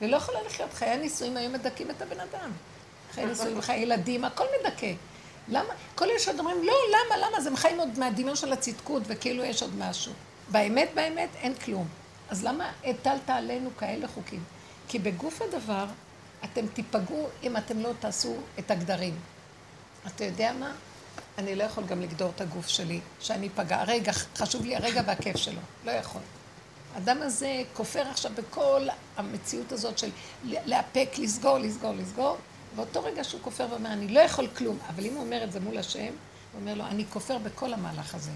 והיא לא יכולה לחיות, חיי הנישואים היום מדכאים את הבן אדם. חיי נישואים, חיי ילדים, הכל מדכא. למה? כל אלה שעוד אומרים, לא, למה, למה? זה הם חיים עוד מהדמיון של הצדקות, וכאילו יש עוד משהו. באמת, באמת, אין כלום. אז למה הטלת עלינו כאלה חוקים? כי בגוף הדבר, אתם תיפגעו אם אתם לא תעשו את הגדרים. אתה יודע מה? אני לא יכול גם לגדור את הגוף שלי, שאני אפגע. רגע, חשוב לי הרגע והכיף שלו. לא יכול. האדם הזה כופר עכשיו בכל המציאות הזאת של לאפק, לסגור, לסגור, לסגור, באותו רגע שהוא כופר ואומר, אני לא יכול כלום, אבל אם הוא אומר את זה מול השם, הוא אומר לו, אני כופר בכל המהלך הזה.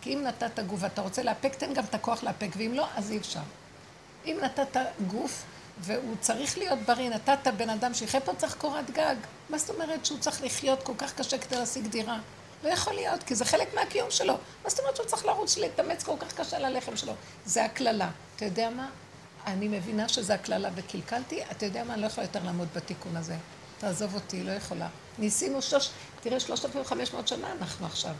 כי אם נתת גוף ואתה רוצה לאפק, תן גם את הכוח לאפק, ואם לא, אז אי אפשר. אם נתת גוף והוא צריך להיות בריא, נתת בן אדם שיחיה פה צריך קורת גג. מה זאת אומרת שהוא צריך לחיות כל כך קשה כדי להשיג דירה? לא יכול להיות, כי זה חלק מהקיום שלו. מה זאת אומרת שהוא צריך לרוץ להתאמץ כל כך קשה על הלחם שלו? זה הקללה. אתה יודע מה? אני מבינה שזה הקללה וקלקלתי, אתה יודע מה? אני לא יכולה יותר לעמוד בתיקון הזה. תעזוב אותי, לא יכולה. ניסינו שלוש, תראה, שלושת אלפים וחמש מאות שנה אנחנו עכשיו.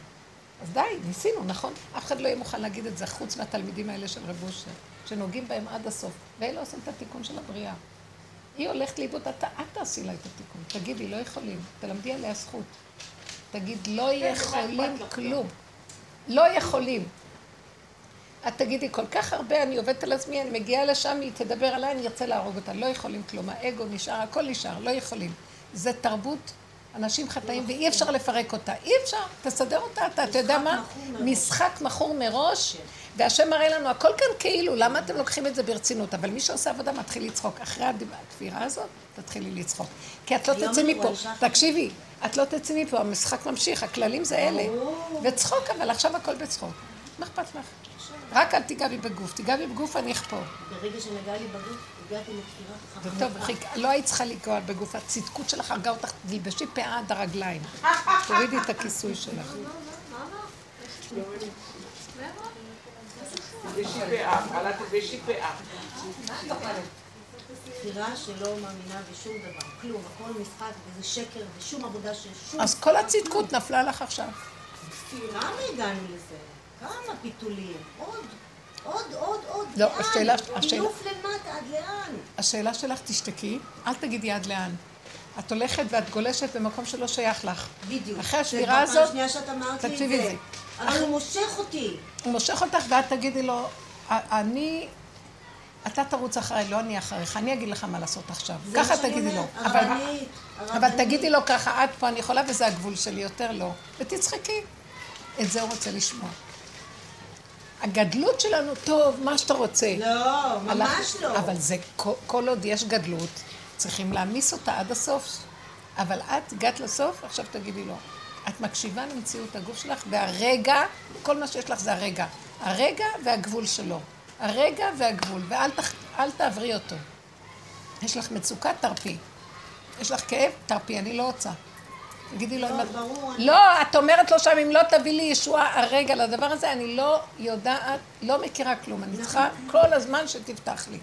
אז די, ניסינו, נכון? אף אחד לא יהיה מוכן להגיד את זה חוץ מהתלמידים האלה של רב אושר, שנוגעים בהם עד הסוף, ואלה עושים את התיקון של הבריאה. היא הולכת לאיבוד, אתה, את תעשי לה את התיקון. תגידי, לא יכולים. תלמדי עליה זכות. תגיד, לא יכולים כלום. לא יכולים. את תגידי, כל כך הרבה, אני עובדת על עצמי, אני מגיעה לשם, היא תדבר עליי, אני ארצה להרוג אותה. לא יכולים כלום. האגו נשאר, הכל נשאר, לא יכולים. זה תרבות, אנשים חטאים, ואי אפשר לפרק אותה. אי אפשר, תסדר אותה, אתה, אתה יודע מה? משחק מכור מראש, והשם מראה לנו, הכל כאן כאילו, למה אתם לוקחים את זה ברצינות? אבל מי שעושה עבודה מתחיל לצחוק. אחרי הכפירה הזאת, תתחילי לצחוק. כי את לא תצאי מפה. תקשיבי, את לא תצאי מפה, המשחק ממשיך, הכללים זה אלה. וצחוק, אבל עכשיו הכל בצחוק. מה אכפת לך? רק אל תיגע בי בגוף, תיגע בי בגוף אני אכפור. ברגע שנגע לי בגוף, הגעתי חכמה. טוב, לא היית צריכה לגוע בגוף, הצדקות שלך הרגה אותך, תלבשי פאה עד הרגליים. תורידי את הכיסוי שלך. תלבשי פאה, בעלה תלבשי פאה. כפירה שלא מאמינה בשום דבר, כלום, הכל משחק וזה שקר ושום עבודה של שום... אז כל הצדקות נפלה לך עכשיו. למה הגענו לזה? כמה פיתולים? עוד, עוד, עוד, עוד. לא, לאן? השאלה- אילוף למטה, עד לאן? השאלה שלך, תשתקי, אל תגידי עד לאן. את הולכת ואת גולשת במקום שלא שייך לך. בדיוק. אחרי השבירה הזאת, לי את תקשיבי, זה. אבל הוא מושך אותי. הוא מושך אותך ואת תגידי לו, אני, אתה תרוץ אחריי, לא אני אחריך, אני אגיד לך מה לעשות עכשיו. ככה תגידי לו. אבל- אבל. תגידי לו ככה, עד פה אני יכולה וזה הגבול שלי, יותר לא. ותצחקי. את זה הוא רוצה לשמוע. הגדלות שלנו, טוב, מה שאתה רוצה. לא, ממש לא. אבל זה, כל- כל עוד יש גדלות, צריכים להעמיס אותה עד הסוף. אבל את הגעת לסוף, עכשיו תגידי לו. את מקשיבה למציאות הגוף שלך, והרגע, כל מה שיש לך זה הרגע. הרגע והגבול שלו. הרגע והגבול, ואל תח... תעברי אותו. יש לך מצוקה, תרפי. יש לך כאב, תרפי, אני לא רוצה. תגידי לו, לא, את... ברור, לא, את אומרת לו שם, אם לא תביא לי ישועה הרגע לדבר הזה, אני לא יודעת, לא מכירה כלום. אני צריכה כל הזמן שתפתח לי.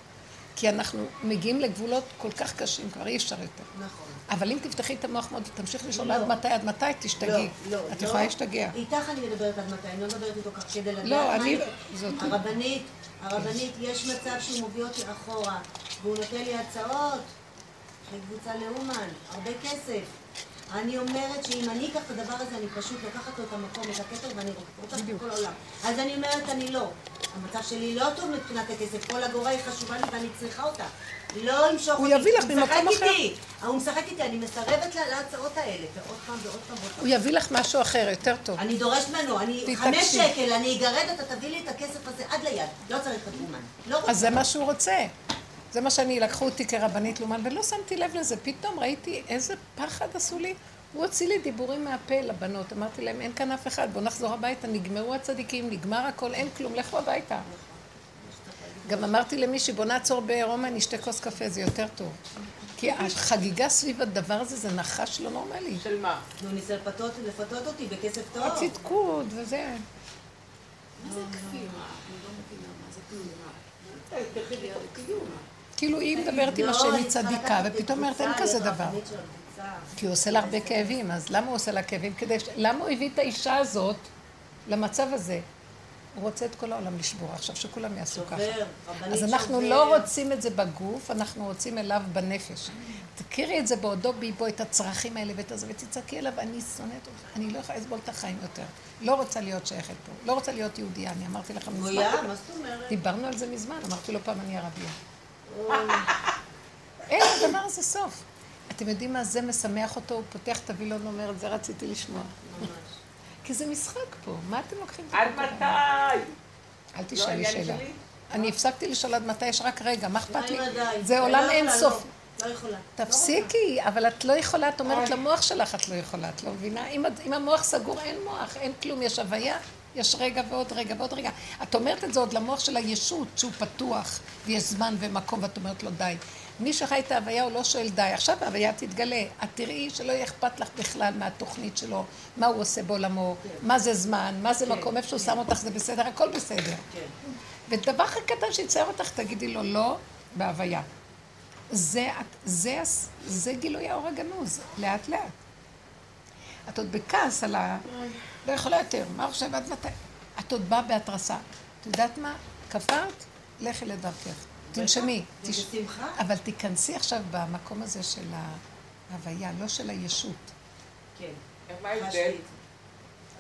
כי אנחנו מגיעים לגבולות כל כך קשים, כבר אי אפשר יותר. נכון. אבל אם תפתחי את המוח מאוד ותמשיך לשאול לא. עד מתי, עד מתי, תשתגעי. לא, לא, את לא. יכולה להשתגע. איתך אני מדברת עד מתי, אני לא מדברת איתו כך כדי לדעת. לא, אני- זאת- הרבנית, הרבנית, יש מצב שהוא מביא אותי אחורה, והוא נותן לי הצעות, לקבוצה לאומן, הרבה כסף. אני אומרת שאם אני אקח את הדבר הזה, אני פשוט לוקחת לו את המקום, את הכתר, ואני רוצה את כל העולם. אז אני אומרת, אני לא. המצב שלי לא טוב מבחינת הכסף, כל אגורה היא חשובה לי ואני צריכה אותה. לא ימשוך הוא אותי. יביא לך הוא ממקום אחר. הוא משחק איתי, אני מסרבת לה- להצעות האלה, ועוד פעם ועוד פעם ועוד פעם. הוא יביא לך משהו אחר, יותר טוב. אני דורשת ממנו, אני. חמש שקל, אני אגרד, אתה תביא לי את הכסף הזה עד ליד. לא צריך את אומן. לא. אז זה מה שהוא רוצה. זה מה שאני, לקחו אותי כרבנית לאומן, ולא שמתי לב לזה. פתאום ראיתי איזה פחד עשו לי. הוא הוציא לי דיבורים מהפה לבנות. אמרתי להם, אין כאן אף אחד, בואו נחזור הביתה, נגמרו הצדיקים, נגמר הכל, אין כלום, לכו הביתה. גם אמרתי למישהי, בוא נעצור ברומא, נשתה כוס קפה, זה יותר טוב. כי החגיגה סביב הדבר הזה זה נחש לא נורמלי. של מה? נו, ניסה לפתות לפתות אותי בכסף טוב. הצדקות וזה. מה זה כפירה? אני לא מבינה מה זה כפירה. כאילו היא מדברת עם לא, השם, היא צדיקה, ופתאום אומרת, אין כזה להיות דבר. כי הוא עושה לה הרבה כאבים, אז למה הוא עושה לה כאבים? כדי. למה הוא הביא את האישה הזאת למצב הזה? הוא רוצה את כל העולם לשבור, עכשיו שכולם יעשו ככה. אז אנחנו. לא רוצים את זה בגוף, אנחנו רוצים אליו בנפש. תכירי את זה בעודו באיבו, את הצרכים האלה ואת הזה, ותצעקי אליו, אני שונאת אותך, אני לא יכולה לסבול את החיים יותר. לא רוצה להיות שייכת פה, לא רוצה להיות יהודייה, אני אמרתי לכם מזמן. גויה, מה זאת אומרת? דיברנו על זה מזמן, אמרתי לו פעם, אני ערבייה. אין לדבר הזה סוף. אתם יודעים מה, זה משמח אותו, הוא פותח את הווילון ואומר, את זה רציתי לשמוע. ממש. כי זה משחק פה, מה אתם לוקחים את עד? מתי? אל לא תשאלי שאלה. אני הפסקתי לשאול עד מתי, יש רק רגע, מה אכפת לי? לא, די. זה לא עולם אין לא. סוף. לא יכולה. תפסיקי, אבל את לא יכולה, את אומרת למוח שלך, את לא יכולה, את לא מבינה? אם המוח סגור, אין מוח, אין כלום, יש הוויה, יש רגע ועוד רגע ועוד רגע. את אומרת את זה עוד למוח של הישות, שהוא פתוח, ויש זמן ומקום, ואת אומרת לו די. מי שחי את ההוויה הוא לא שואל די, עכשיו ההוויה תתגלה. את תראי שלא יהיה אכפת לך בכלל מהתוכנית שלו, מה הוא עושה בעולמו, מה זה זמן, מה זה מקום, איפה שהוא שם אותך זה בסדר, הכל בסדר. כן. ודבר הכי קטן שיצייר אותך, תגידי לו לא בהוויה. זה, זה, זה גילוי האור הגנוז, לאט לאט. את עוד בכעס על ה... לא יכולה יותר, מה עכשיו עד מתי? את עוד באה בהתרסה. את יודעת מה? כפרת, לכי לדרכך. תנשמי. תש... אבל תיכנסי עכשיו במקום הזה של ההוויה, לא של הישות. כן. מה ההבדל?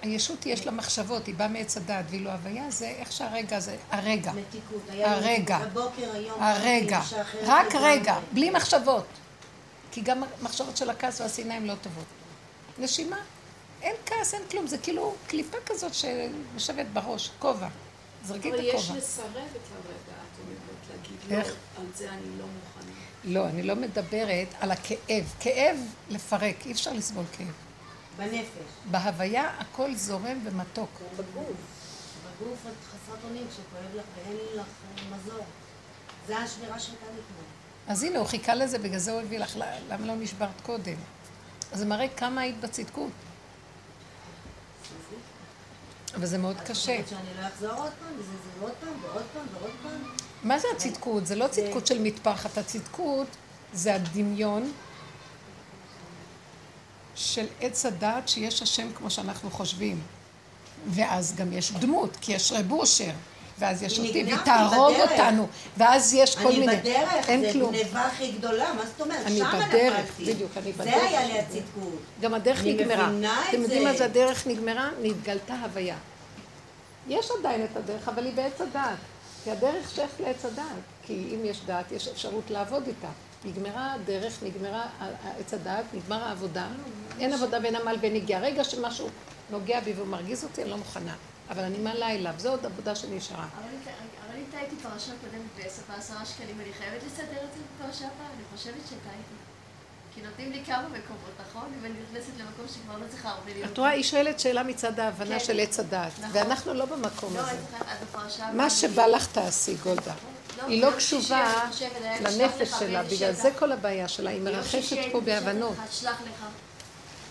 הישות יש לה מחשבות, היא באה מעץ הדעת, ואילו ההוויה זה איך שהרגע זה, הרגע. מתיקות. הרגע. בבוקר, היום. הרגע, רק. רגע, בלי מחשבות. כי גם המחשבות של הכעס והשנאה הן לא טובות. נשימה, אין כעס, אין כלום, זה כאילו קליפה כזאת שיושבת בראש, כובע. זרקי את אבל יש הכובע. לסרב את הרגע, את אומרת, להגיד איך? לא, על זה אני לא מוכנה. לא, אני לא מדברת על הכאב. כאב, לפרק, אי אפשר לסבול כאב. בנפש. בהוויה הכל זורם ומתוק. בגוף. בגוף את חסרת אונים שכואב לך ואין לך מזור. זה השבירה שהייתה לי. אז הנה, הוא חיכה לזה, בגלל זה הוא הביא לך, למה לא נשברת קודם? אז זה מראה כמה היית בצדקות. אבל זה מאוד קשה. שאני לא אחזור עוד פעם, וזה זה עוד פעם, ועוד פעם, ועוד פעם? מה זה הצדקות? זה לא צדקות של מטפחת, הצדקות זה הדמיון של עץ הדעת שיש השם כמו שאנחנו חושבים. ואז גם יש דמות, כי יש רב אושר, ואז יש אותי, והיא תהרוג. אותנו, ואז יש כל מיני... אני בדרך, אין זה כלום. גניבה הכי גדולה, מה זאת אומרת? אני בדרך, נפלתי. בדיוק, אני בדרך. זה היה לי הצדקות. גם הדרך אני נגמרה. מבינה את אתם יודעים זה. מה זה הדרך נגמרה? נתגלתה הוויה. יש עדיין את הדרך, אבל היא בעץ הדעת. כי הדרך שייך לעץ הדעת. כי אם יש דעת, יש אפשרות לעבוד איתה. נגמרה הדרך, נגמרה עץ הדעת, נגמר העבודה. אין עבודה ואין עמל ואין הגיע. רגע שמשהו נוגע בי והוא מרגיז אותי, אני לא מוכנה. אבל אני מעלה אליו, זו עוד עבודה שנשארה. אבל אני טעיתי פרשה קודמת בעשר ועשרה שקלים, אני חייבת לסדר את זה בפרשה הבאה, אני חושבת שטעיתי. כי נותנים לי כמה מקומות, נכון? אם אני נכנסת למקום שכבר לא צריכה הרבה להיות. את רואה, היא שואלת שאלה מצד ההבנה כן. של עץ הדעת, נכון. ואנחנו לא במקום לא, הזה. מה שבא לך תעשי, גולדה. היא לא ביום שישי קשובה לנפש שלה, בגלל. זה כל הבעיה שלה, היא הייתי פה בהבנות. אחד, שלח לך.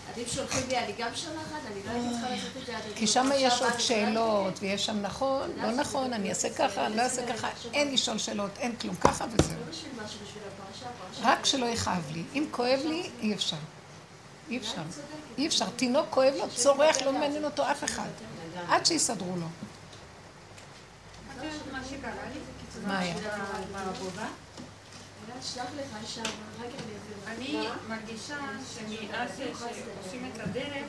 אז אם שולחים לי, אני גם שולחת, אני לא הייתי צריכה לעשות את זה עד כי שם יש עוד שאלות, ויש שם נכון, לא נכון, אני אעשה ככה, אני לא אעשה ככה, אין לשאול שאלות, אין כלום, ככה וזהו. לא. רק שלא יכאב לי. אם כואב לי, אי אפשר. אי אפשר. אי אפשר. תינוק כואב לו, צורח, לא מעניין אותו אף אחד. עד שיסדרו לו. מה היה? אולי שלח לך שם, רגע אני מרגישה שמאז שעושים את הדרך,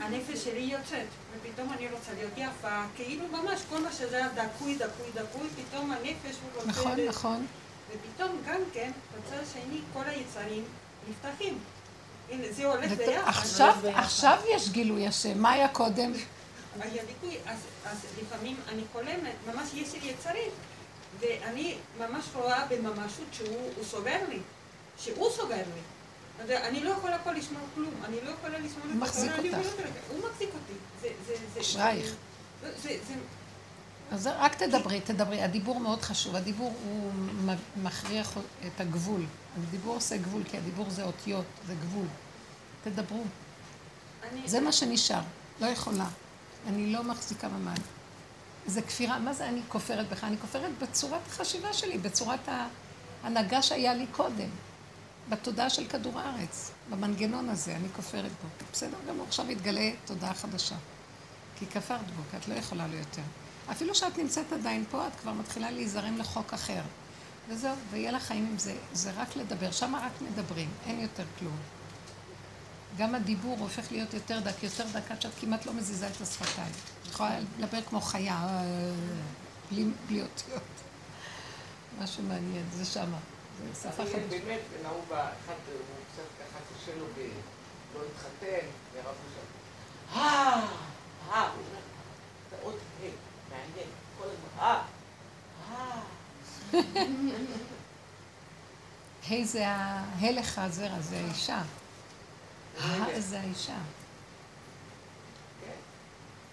הנפש שלי יוצאת, ופתאום אני רוצה להיות יפה, כאילו ממש כל מה שזה היה דקוי, דקוי, דקוי, פתאום הנפש הוא רוצה... נכון, נכון. ופתאום גם כן, בצד השני, כל היצרים נפתחים. הנה, זה הולך ביחד. עכשיו, עכשיו יש גילוי השם. מה היה קודם? היה דיכוי, אז, אז לפעמים אני חולמת, ממש יש לי יצרים, ואני ממש רואה בממשות שהוא הוא סוגר לי, שהוא סוגר לי. אני לא יכולה פה לשמוע כלום, אני לא יכולה לשמוע... הוא מחזיק אותך. הוא מחזיק אותי. אשרייך. אז רק תדברי, תדברי. הדיבור מאוד חשוב. הדיבור הוא מכריח את הגבול. הדיבור עושה גבול, כי הדיבור זה אותיות, זה גבול. תדברו. זה מה שנשאר. לא יכולה. אני לא מחזיקה ממ"ד. זה כפירה. מה זה אני כופרת בך? אני כופרת בצורת החשיבה שלי, בצורת ההנהגה שהיה לי קודם. בתודעה של כדור הארץ, במנגנון הזה, אני כופרת בו. בסדר גמור, עכשיו יתגלה תודעה חדשה. כי כפרת בו, כי את לא יכולה לו יותר. אפילו שאת נמצאת עדיין פה, את כבר מתחילה להיזרם לחוק אחר. וזהו, ויהיה לך חיים עם זה. זה רק לדבר, שם רק מדברים, אין יותר כלום. גם הדיבור הופך להיות יותר דק, יותר דק, עד שאת כמעט לא מזיזה את השפתיים. יכולה לדבר כמו חיה, אה, בלי, בלי אותיות. משהו מעניין, זה שמה. זה שפה חדשה. באמת, נהוג באחד, הוא קצת ככה קשה לו. לא התחתן, ירב שם. אה, אה, הוא אומר, זה עוד ה', מעניין, כל הזמן, אה, אה. ה' זה ההלך הזרע, זה האישה. זה האישה.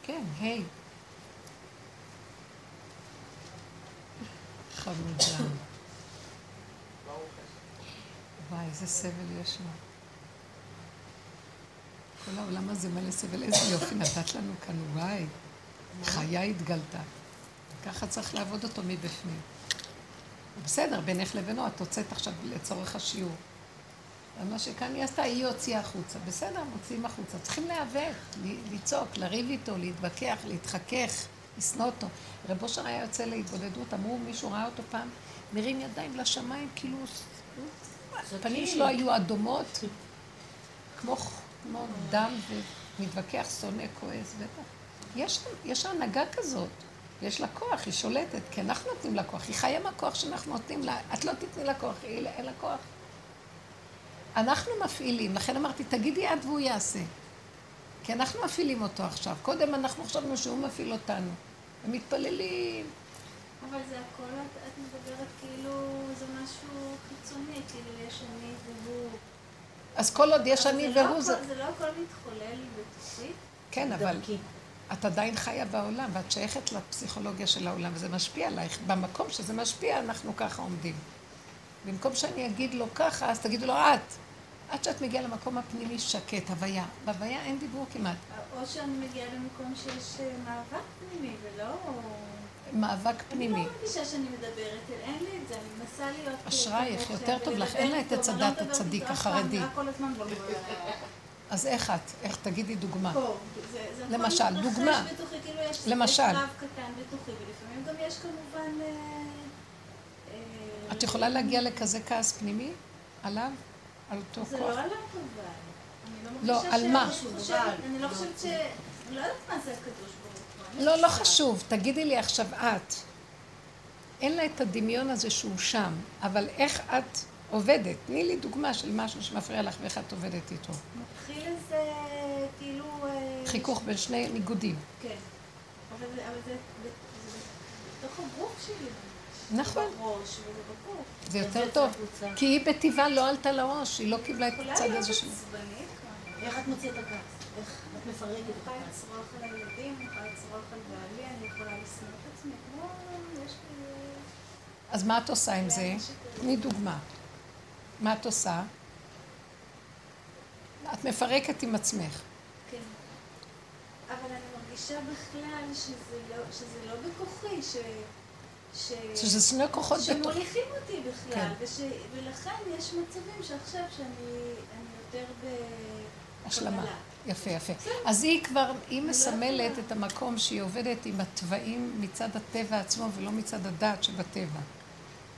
כן. כן, ה'. חמודה. וואי, איזה סבל יש לו. כל העולם הזה מלא סבל, איזה יופי נתת לנו כאן, וואי. חיה התגלתה. ככה צריך לעבוד אותו מבפנים. בסדר, בינך לבינו, את הוצאת עכשיו לצורך השיעור. אבל מה שכאן היא עשתה, היא הוציאה החוצה. בסדר, מוציאים החוצה. צריכים להיאבק, לצעוק, לריב איתו, להתווכח, להתחכך, לשנוא אותו. רב אושר היה יוצא להתבודדות, אמרו, מישהו ראה אותו פעם, מרים ידיים לשמיים, כאילו, הפנים שלו היו אדומות, כמו, כמו דם, ומתווכח, שונא, כועס, בטח. יש, יש הנהגה כזאת, יש לה כוח, היא שולטת, כי אנחנו נותנים לה כוח, היא חיה מהכוח שאנחנו נותנים לה, את לא תתני לה כוח, היא, אין לה כוח. אנחנו מפעילים, לכן אמרתי, תגידי את והוא יעשה. כי אנחנו מפעילים אותו עכשיו. קודם אנחנו חשבנו שהוא מפעיל אותנו. ומתפללים. אבל זה הכל, את, מדברת כאילו זה משהו חיצוני, כאילו יש אני והוא. אז כל עוד יש אני זה לא והוא זה... הכל- זה לא הכל מתחולל בתוכי. כן, אבל דרכי. את עדיין חיה בעולם, ואת שייכת לפסיכולוגיה של העולם, וזה משפיע עלייך. במקום שזה משפיע, אנחנו ככה עומדים. במקום שאני אגיד לו ככה, אז תגידו לו את. עד שאת מגיעה למקום הפנימי שקט, הוויה. בהוויה אין דיבור כמעט. או שאני מגיעה למקום שיש אה, מאבק פנימי ולא... מאבק אני פנימי. לא מרגישה שאני מדברת, אין לי את זה, אני מנסה להיות... אשרייך, יותר טוב לך, אין לה את עץ לא הדת מדברת הצדיק החרדי. אני. אז איך את? איך תגידי דוגמה? למשל, דוגמה. כאילו למשל. אה, אה, את יכולה להגיע לכזה כעס פנימי עליו? על אותו זה כוח? לא עליו אבל. אני לא, מרגישה על ש- מה? אני לא חושבת ש... אני לא יודעת מה זה הקדוש ברוך הוא. לא, לא חשוב. תגידי לי עכשיו את. אין לה את הדמיון הזה שהוא שם, אבל איך את עובדת? תני לי דוגמה של משהו שמפריע לך ואיך את עובדת איתו. מתחיל איזה, כאילו... אה, חיכוך בין שני ניגודים. כן. אבל זה, אבל זה, זה, זה בתוך הגוף שלי. נכון. זה יותר טוב. כי היא בטבעה לא עלתה לראש, היא לא קיבלה את הצד הזה של... עצבנית כאן. איך את מוציאה את הכעס? איך את מפרקת אני את יכולה הכעס? לצרוח על הילדים, אני יכולה לצרוח על בעלי, אני יכולה לשנוא את עצמי, לי... אז מה את עושה עם זה? תני דוגמה. מה את עושה? את מפרקת עם עצמך. כן. אבל אני מרגישה בכלל שזה לא, שזה לא בכוחי, ש... ש... שזה שני כוחות בתוך... שמוליכים אותי בכלל, כן. וש... ולכן יש מצבים שעכשיו שאני אני יותר ב... השלמה. יפה, יפה. אז היא כבר, היא מסמלת את המקום שהיא עובדת עם התוואים מצד הטבע עצמו ולא מצד הדעת שבטבע.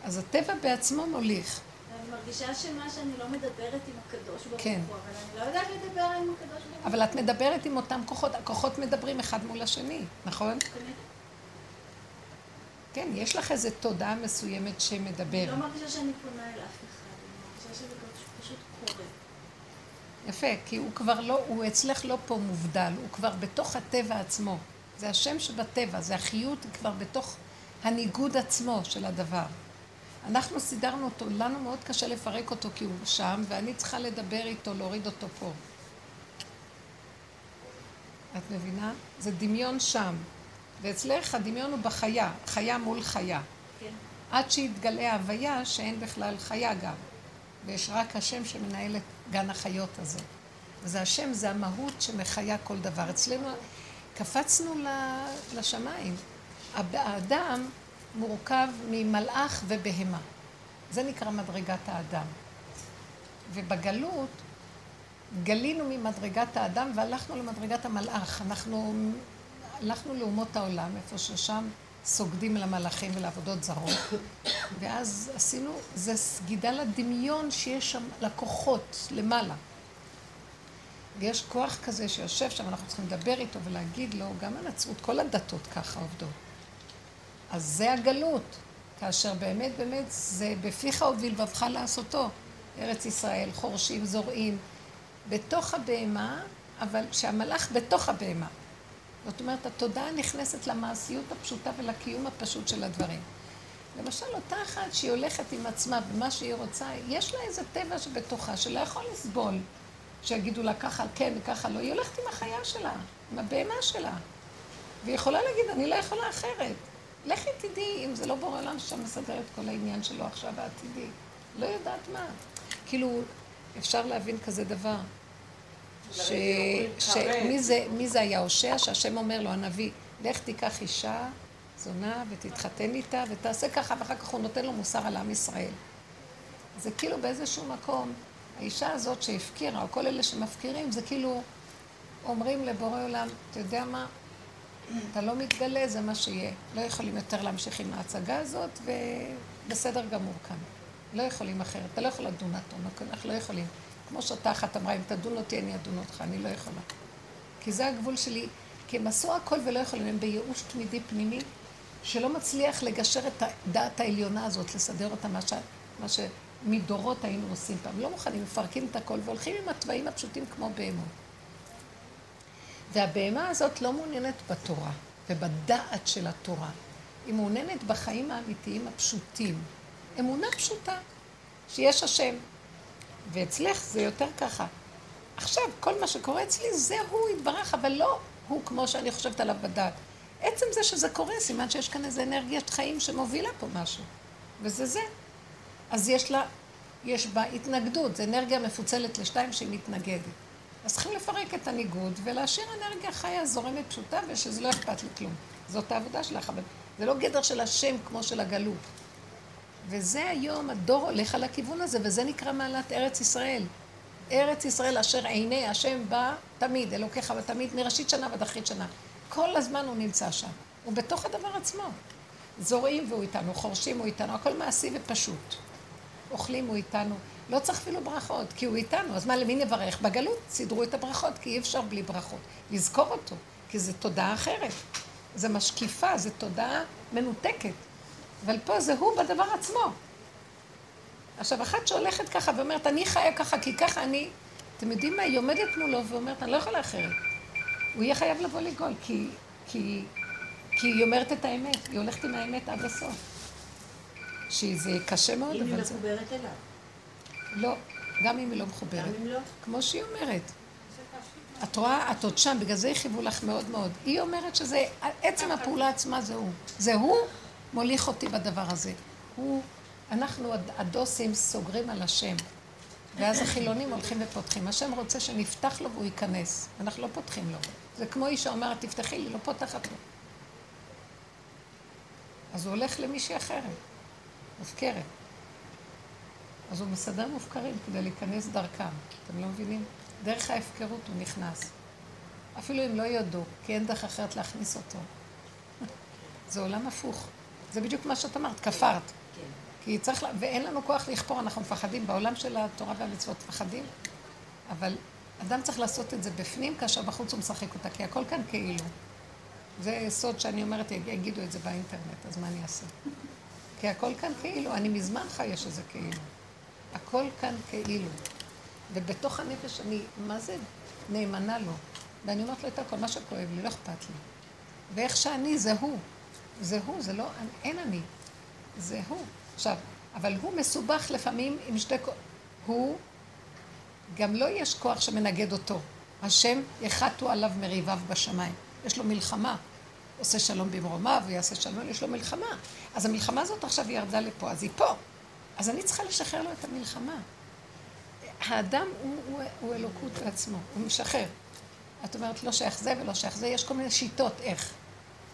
אז הטבע בעצמו מוליך. ואני מרגישה שמה שאני לא מדברת עם הקדוש ברוך כן. הוא, אבל אני לא יודעת לדבר עם הקדוש ברוך הוא. אבל את מדברת עם אותם כוחות, הכוחות מדברים אחד מול השני, נכון? כן, יש לך איזו תודעה מסוימת אני שמדברת. לא מרגישה שאני פונה אל אף אחד, אני מרגישה שזה פשוט- קורה. יפה, כי הוא כבר לא, הוא אצלך לא פה מובדל, הוא כבר בתוך הטבע עצמו. זה השם שבטבע, זה החיות כבר בתוך הניגוד עצמו של הדבר. אנחנו סידרנו אותו, לנו מאוד קשה לפרק אותו כי הוא שם, ואני צריכה לדבר איתו, להוריד אותו פה. את מבינה? זה דמיון שם. ואצלך הדמיון הוא בחיה, חיה מול חיה. כן. עד שיתגלה ההוויה שאין בכלל חיה גם. ויש רק השם שמנהל את גן החיות הזה. וזה השם, זה המהות שמחיה כל דבר. אצלנו קפצנו לשמיים. האדם מורכב ממלאך ובהמה. זה נקרא מדרגת האדם. ובגלות גלינו ממדרגת האדם והלכנו למדרגת המלאך. אנחנו הלכנו לאומות העולם, איפה ששם סוגדים למלאכים ולעבודות זרות, ואז עשינו, זה סגידה לדמיון שיש שם לקוחות למעלה. ויש כוח כזה שיושב שם, אנחנו צריכים לדבר איתו ולהגיד לו, גם הנצרות, כל הדתות ככה עובדות. אז זה הגלות, כאשר באמת באמת זה בפיך ובלבבך לעשותו. ארץ ישראל, חורשים, זורעים, בתוך הבהמה, אבל שהמלאך בתוך הבהמה. זאת אומרת, התודעה נכנסת למעשיות הפשוטה ולקיום הפשוט של הדברים. למשל, אותה אחת שהיא הולכת עם עצמה במה שהיא רוצה, יש לה איזה טבע שבתוכה, שלא יכול לסבול שיגידו לה ככה כן וככה לא. היא הולכת עם החיה שלה, עם הבהמה שלה. והיא יכולה להגיד, אני לא יכולה אחרת. לכי תדעי אם זה לא בורא עולם ששם מסדר את כל העניין שלו עכשיו העתידי. לא יודעת מה. כאילו, אפשר להבין כזה דבר. ש... שמי זה, מי זה היה הושע? שהשם אומר לו, הנביא, לך תיקח אישה זונה ותתחתן איתה ותעשה ככה, ואחר כך הוא נותן לו מוסר על עם ישראל. זה כאילו באיזשהו מקום, האישה הזאת שהפקירה, או כל אלה שמפקירים, זה כאילו אומרים לבורא עולם, אתה יודע מה? אתה לא מתגלה, זה מה שיהיה. לא יכולים יותר להמשיך עם ההצגה הזאת, ובסדר גמור כאן. לא יכולים אחרת. אתה לא יכול לדון אותו, אנחנו לא יכולים. כמו שאותה אחת אמרה, אם תדון אותי, אני אדון אותך, אני לא יכולה. כי זה הגבול שלי. כי הם עשו הכל ולא יכולים, הם בייאוש תמידי פנימי, שלא מצליח לגשר את הדעת העליונה הזאת, לסדר אותה, מה, ש... מה שמדורות היינו עושים פעם. לא מוכנים, מפרקים את הכל והולכים עם התוואים הפשוטים כמו בהמות. והבהמה הזאת לא מעוניינת בתורה ובדעת של התורה. היא מעוניינת בחיים האמיתיים הפשוטים. אמונה פשוטה, שיש השם. ואצלך זה יותר ככה. עכשיו, כל מה שקורה אצלי זה הוא יתברך, אבל לא הוא כמו שאני חושבת עליו בדעת. עצם זה שזה קורה, סימן שיש כאן איזו אנרגיית חיים שמובילה פה משהו. וזה זה. אז יש לה, יש בה התנגדות, זו אנרגיה מפוצלת לשתיים שהיא מתנגדת. אז צריכים לפרק את הניגוד ולהשאיר אנרגיה חיה זורמת פשוטה ושזה לא אכפת לי כלום. זאת העבודה שלך, אבל זה לא גדר של השם כמו של הגלות. וזה היום, הדור הולך על הכיוון הזה, וזה נקרא מעלת ארץ ישראל. ארץ ישראל אשר עיני השם בא תמיד, אלוקיך ותמיד, מראשית שנה ועד אחרית שנה. כל הזמן הוא נמצא שם. הוא בתוך הדבר עצמו. זורעים והוא איתנו, חורשים הוא איתנו, הכל מעשי ופשוט. אוכלים הוא איתנו. לא צריך אפילו ברכות, כי הוא איתנו. אז מה, למי נברך? בגלות סידרו את הברכות, כי אי אפשר בלי ברכות. לזכור אותו, כי זו תודעה אחרת. זה משקיפה, זו תודעה מנותקת. אבל פה זה הוא בדבר עצמו. עכשיו, אחת שהולכת ככה ואומרת, אני חיה ככה, כי ככה אני... אתם יודעים מה? היא עומדת מולו ואומרת, אני לא יכולה אחרת. הוא יהיה חייב לבוא לגאול, כי, כי, כי היא אומרת את האמת, היא הולכת עם האמת עד הסוף. שזה קשה מאוד, אם היא אבל זה... מחוברת אליו. לא, גם אם היא לא מחוברת. גם אם לא? כמו שהיא אומרת. את רואה, את עוד שם, בגלל זה הכאיבו לך מאוד מאוד. היא אומרת שזה, עצם הפעולה עצמה זה הוא. זה הוא מוליך אותי בדבר הזה. הוא, אנחנו הד- הדוסים סוגרים על השם. ואז החילונים הולכים ופותחים. השם רוצה שנפתח לו והוא ייכנס. אנחנו לא פותחים לו. זה כמו אישה אומרת, תפתחי לי, לא פותחת לו. אז הוא הולך למישהי אחרת, מופקרת. אז הוא מסדר מופקרים כדי להיכנס דרכם. אתם לא מבינים? דרך ההפקרות הוא נכנס. אפילו אם לא יודו, כי אין דרך אחרת להכניס אותו. זה עולם הפוך. זה בדיוק מה שאת אמרת, כפרת. כי צריך. ואין לנו כוח לכפור, אנחנו מפחדים. בעולם של התורה והמצוות מפחדים. אבל אדם צריך לעשות את זה בפנים, כאשר בחוץ הוא משחק אותה, כי הכל כאן כאילו. זה סוד שאני אומרת, יגידו את זה באינטרנט, אז מה אני אעשה? כי הכל כאן כאילו, אני מזמן חיה שזה כאילו. הכל כאן כאילו. ובתוך הנפש אני, מה זה נאמנה לו? ואני אומרת לו את הכל, מה שכואב לי, לא אכפת לי. ואיך שאני, זה הוא. זה הוא, זה לא, אין אני. זה הוא. עכשיו, אבל הוא מסובך לפעמים עם שתי כוח. הוא, גם לא יש כוח שמנגד אותו. השם יחתו עליו מריביו בשמיים. יש לו מלחמה. עושה שלום במרומיו, ויעשה שלום, יש לו מלחמה. אז המלחמה הזאת עכשיו ירדה לפה, אז היא פה. אז אני צריכה לשחרר לו את המלחמה. האדם הוא, הוא, הוא אלוקות בעצמו, הוא משחרר. את אומרת, לא שייך זה ולא שייך זה, יש כל מיני שיטות איך.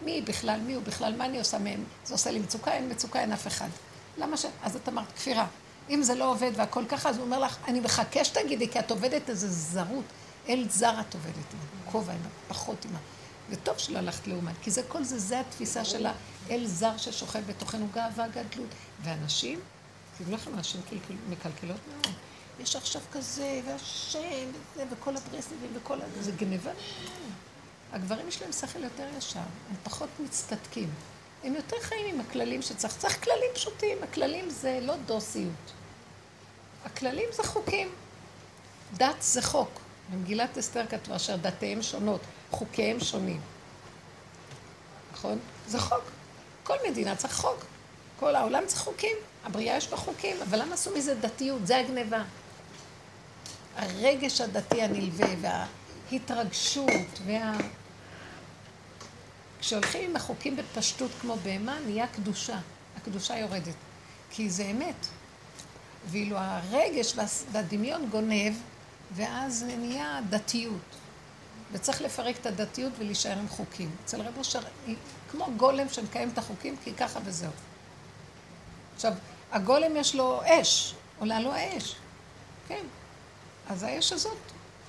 מי בכלל, מי הוא בכלל, מה אני עושה מהם? זה עושה לי מצוקה, אין מצוקה, אין אף אחד. למה ש... אז את אמרת, כפירה. אם זה לא עובד והכל ככה, אז הוא אומר לך, אני מחכה שתגידי, כי את עובדת איזה זרות. אל זר את עובדת עם כובע, עם פחות עם ה... וטוב שלא הלכת לאומן, כי זה כל זה, זה התפיסה של האל זר ששוכב בתוכנו, גאווה, גדלות. ואנשים, תדעו לכם, אנשים קלקל- מקלקלות מאוד. יש עכשיו כזה, והשם, וזה, וכל הברסלבים, וכל ה... זה גניבה. הגברים יש להם שכל יותר ישר, הם פחות מצטדקים. הם יותר חיים עם הכללים שצריך. צריך כללים פשוטים, הכללים זה לא דוסיות. הכללים זה חוקים. דת זה חוק. במגילת אסתר כתוב אשר דתיהם שונות, חוקיהם שונים. נכון? זה חוק. כל מדינה צריך חוק. כל העולם צריך חוקים. הבריאה יש בה חוקים, אבל למה עשו מזה דתיות? זה הגניבה. הרגש הדתי הנלווה וההתרגשות וה... כשהולכים עם החוקים בפשטות כמו בהמה, נהיה קדושה. הקדושה יורדת. כי זה אמת. ואילו הרגש והדמיון גונב, ואז נהיה דתיות. וצריך לפרק את הדתיות ולהישאר עם חוקים. אצל רב אושר, כמו גולם שמקיים את החוקים, כי ככה וזהו. עכשיו, הגולם יש לו אש, עולה לו האש. כן. אז האש הזאת,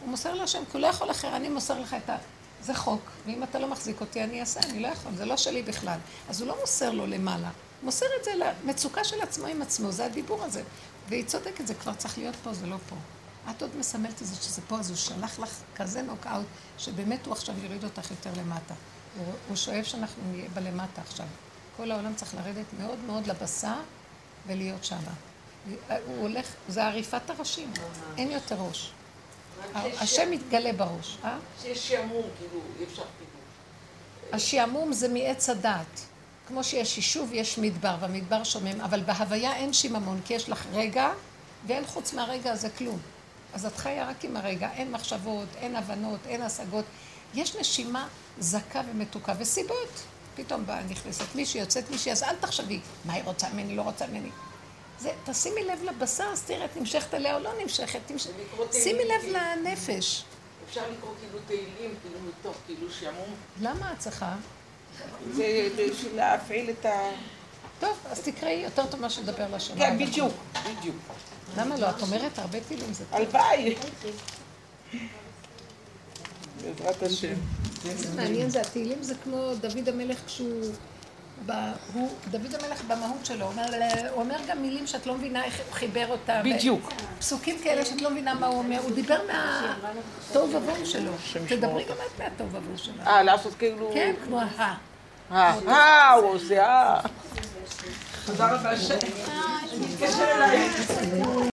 הוא מוסר להשם, כי הוא לא יכול אחר, אני מוסר לך את ה... זה חוק, ואם אתה לא מחזיק אותי, אני אעשה, אני לא יכול, זה לא שלי בכלל. אז הוא לא מוסר לו למעלה, הוא מוסר את זה למצוקה של עצמו עם עצמו, זה הדיבור הזה. והיא צודקת, זה כבר צריך להיות פה, זה לא פה. את עוד מסמלת את זה שזה פה, אז הוא שלח לך כזה נוקאוט, שבאמת הוא עכשיו יוריד אותך יותר למטה. הוא, הוא שואף שאנחנו נהיה בלמטה עכשיו. כל העולם צריך לרדת מאוד מאוד לבשר ולהיות שמה. הוא הולך, זה עריפת הראשים, אין יותר ראש. השם מתגלה בראש, אה? שיש שעמום, כאילו, אי אפשר כאילו. השעמום זה מעץ הדעת. כמו שיש יישוב, יש מדבר, והמדבר שומם, אבל בהוויה אין שיממון, כי יש לך רגע, ואין חוץ מהרגע הזה כלום. אז את חיה רק עם הרגע, אין מחשבות, אין הבנות, אין השגות. יש נשימה זכה ומתוקה, וסיבות. פתאום באה, נכנסת מישהי, יוצאת מישהי, אז אל תחשבי, מה היא רוצה ממני, לא רוצה ממני. זה, תשימי לב לבשר, אז תראה, את נמשכת אליה או לא נמשכת. תמש... שימי לב לנפש. אפשר לקרוא כאילו תהילים, כאילו מתוך כאילו שעמום. למה את צריכה? זה בשביל להפעיל את ה... טוב, אז תקראי יותר טוב מה שתדבר לשנה. כן. בדיוק, בדיוק. למה לא? את אומרת הרבה תהילים זה טוב. הלוואי. בעזרת השם. זה מעניין, זה התהילים זה כמו דוד המלך כשהוא... ב- הוא, דוד המלך במהות שלו, הוא אומר, הוא אומר גם מילים שאת לא מבינה איך הוא חיבר אותם. בדיוק. פסוקים כאלה שאת לא מבינה מה הוא אומר. הוא דיבר מהתוהו ובוהו שלו. תדברי גם את מהתוהו ובוהו שלו. אה, לעשות כאילו... כן, כמו ה... אה, אה, הוא עושה אה. תודה רבה.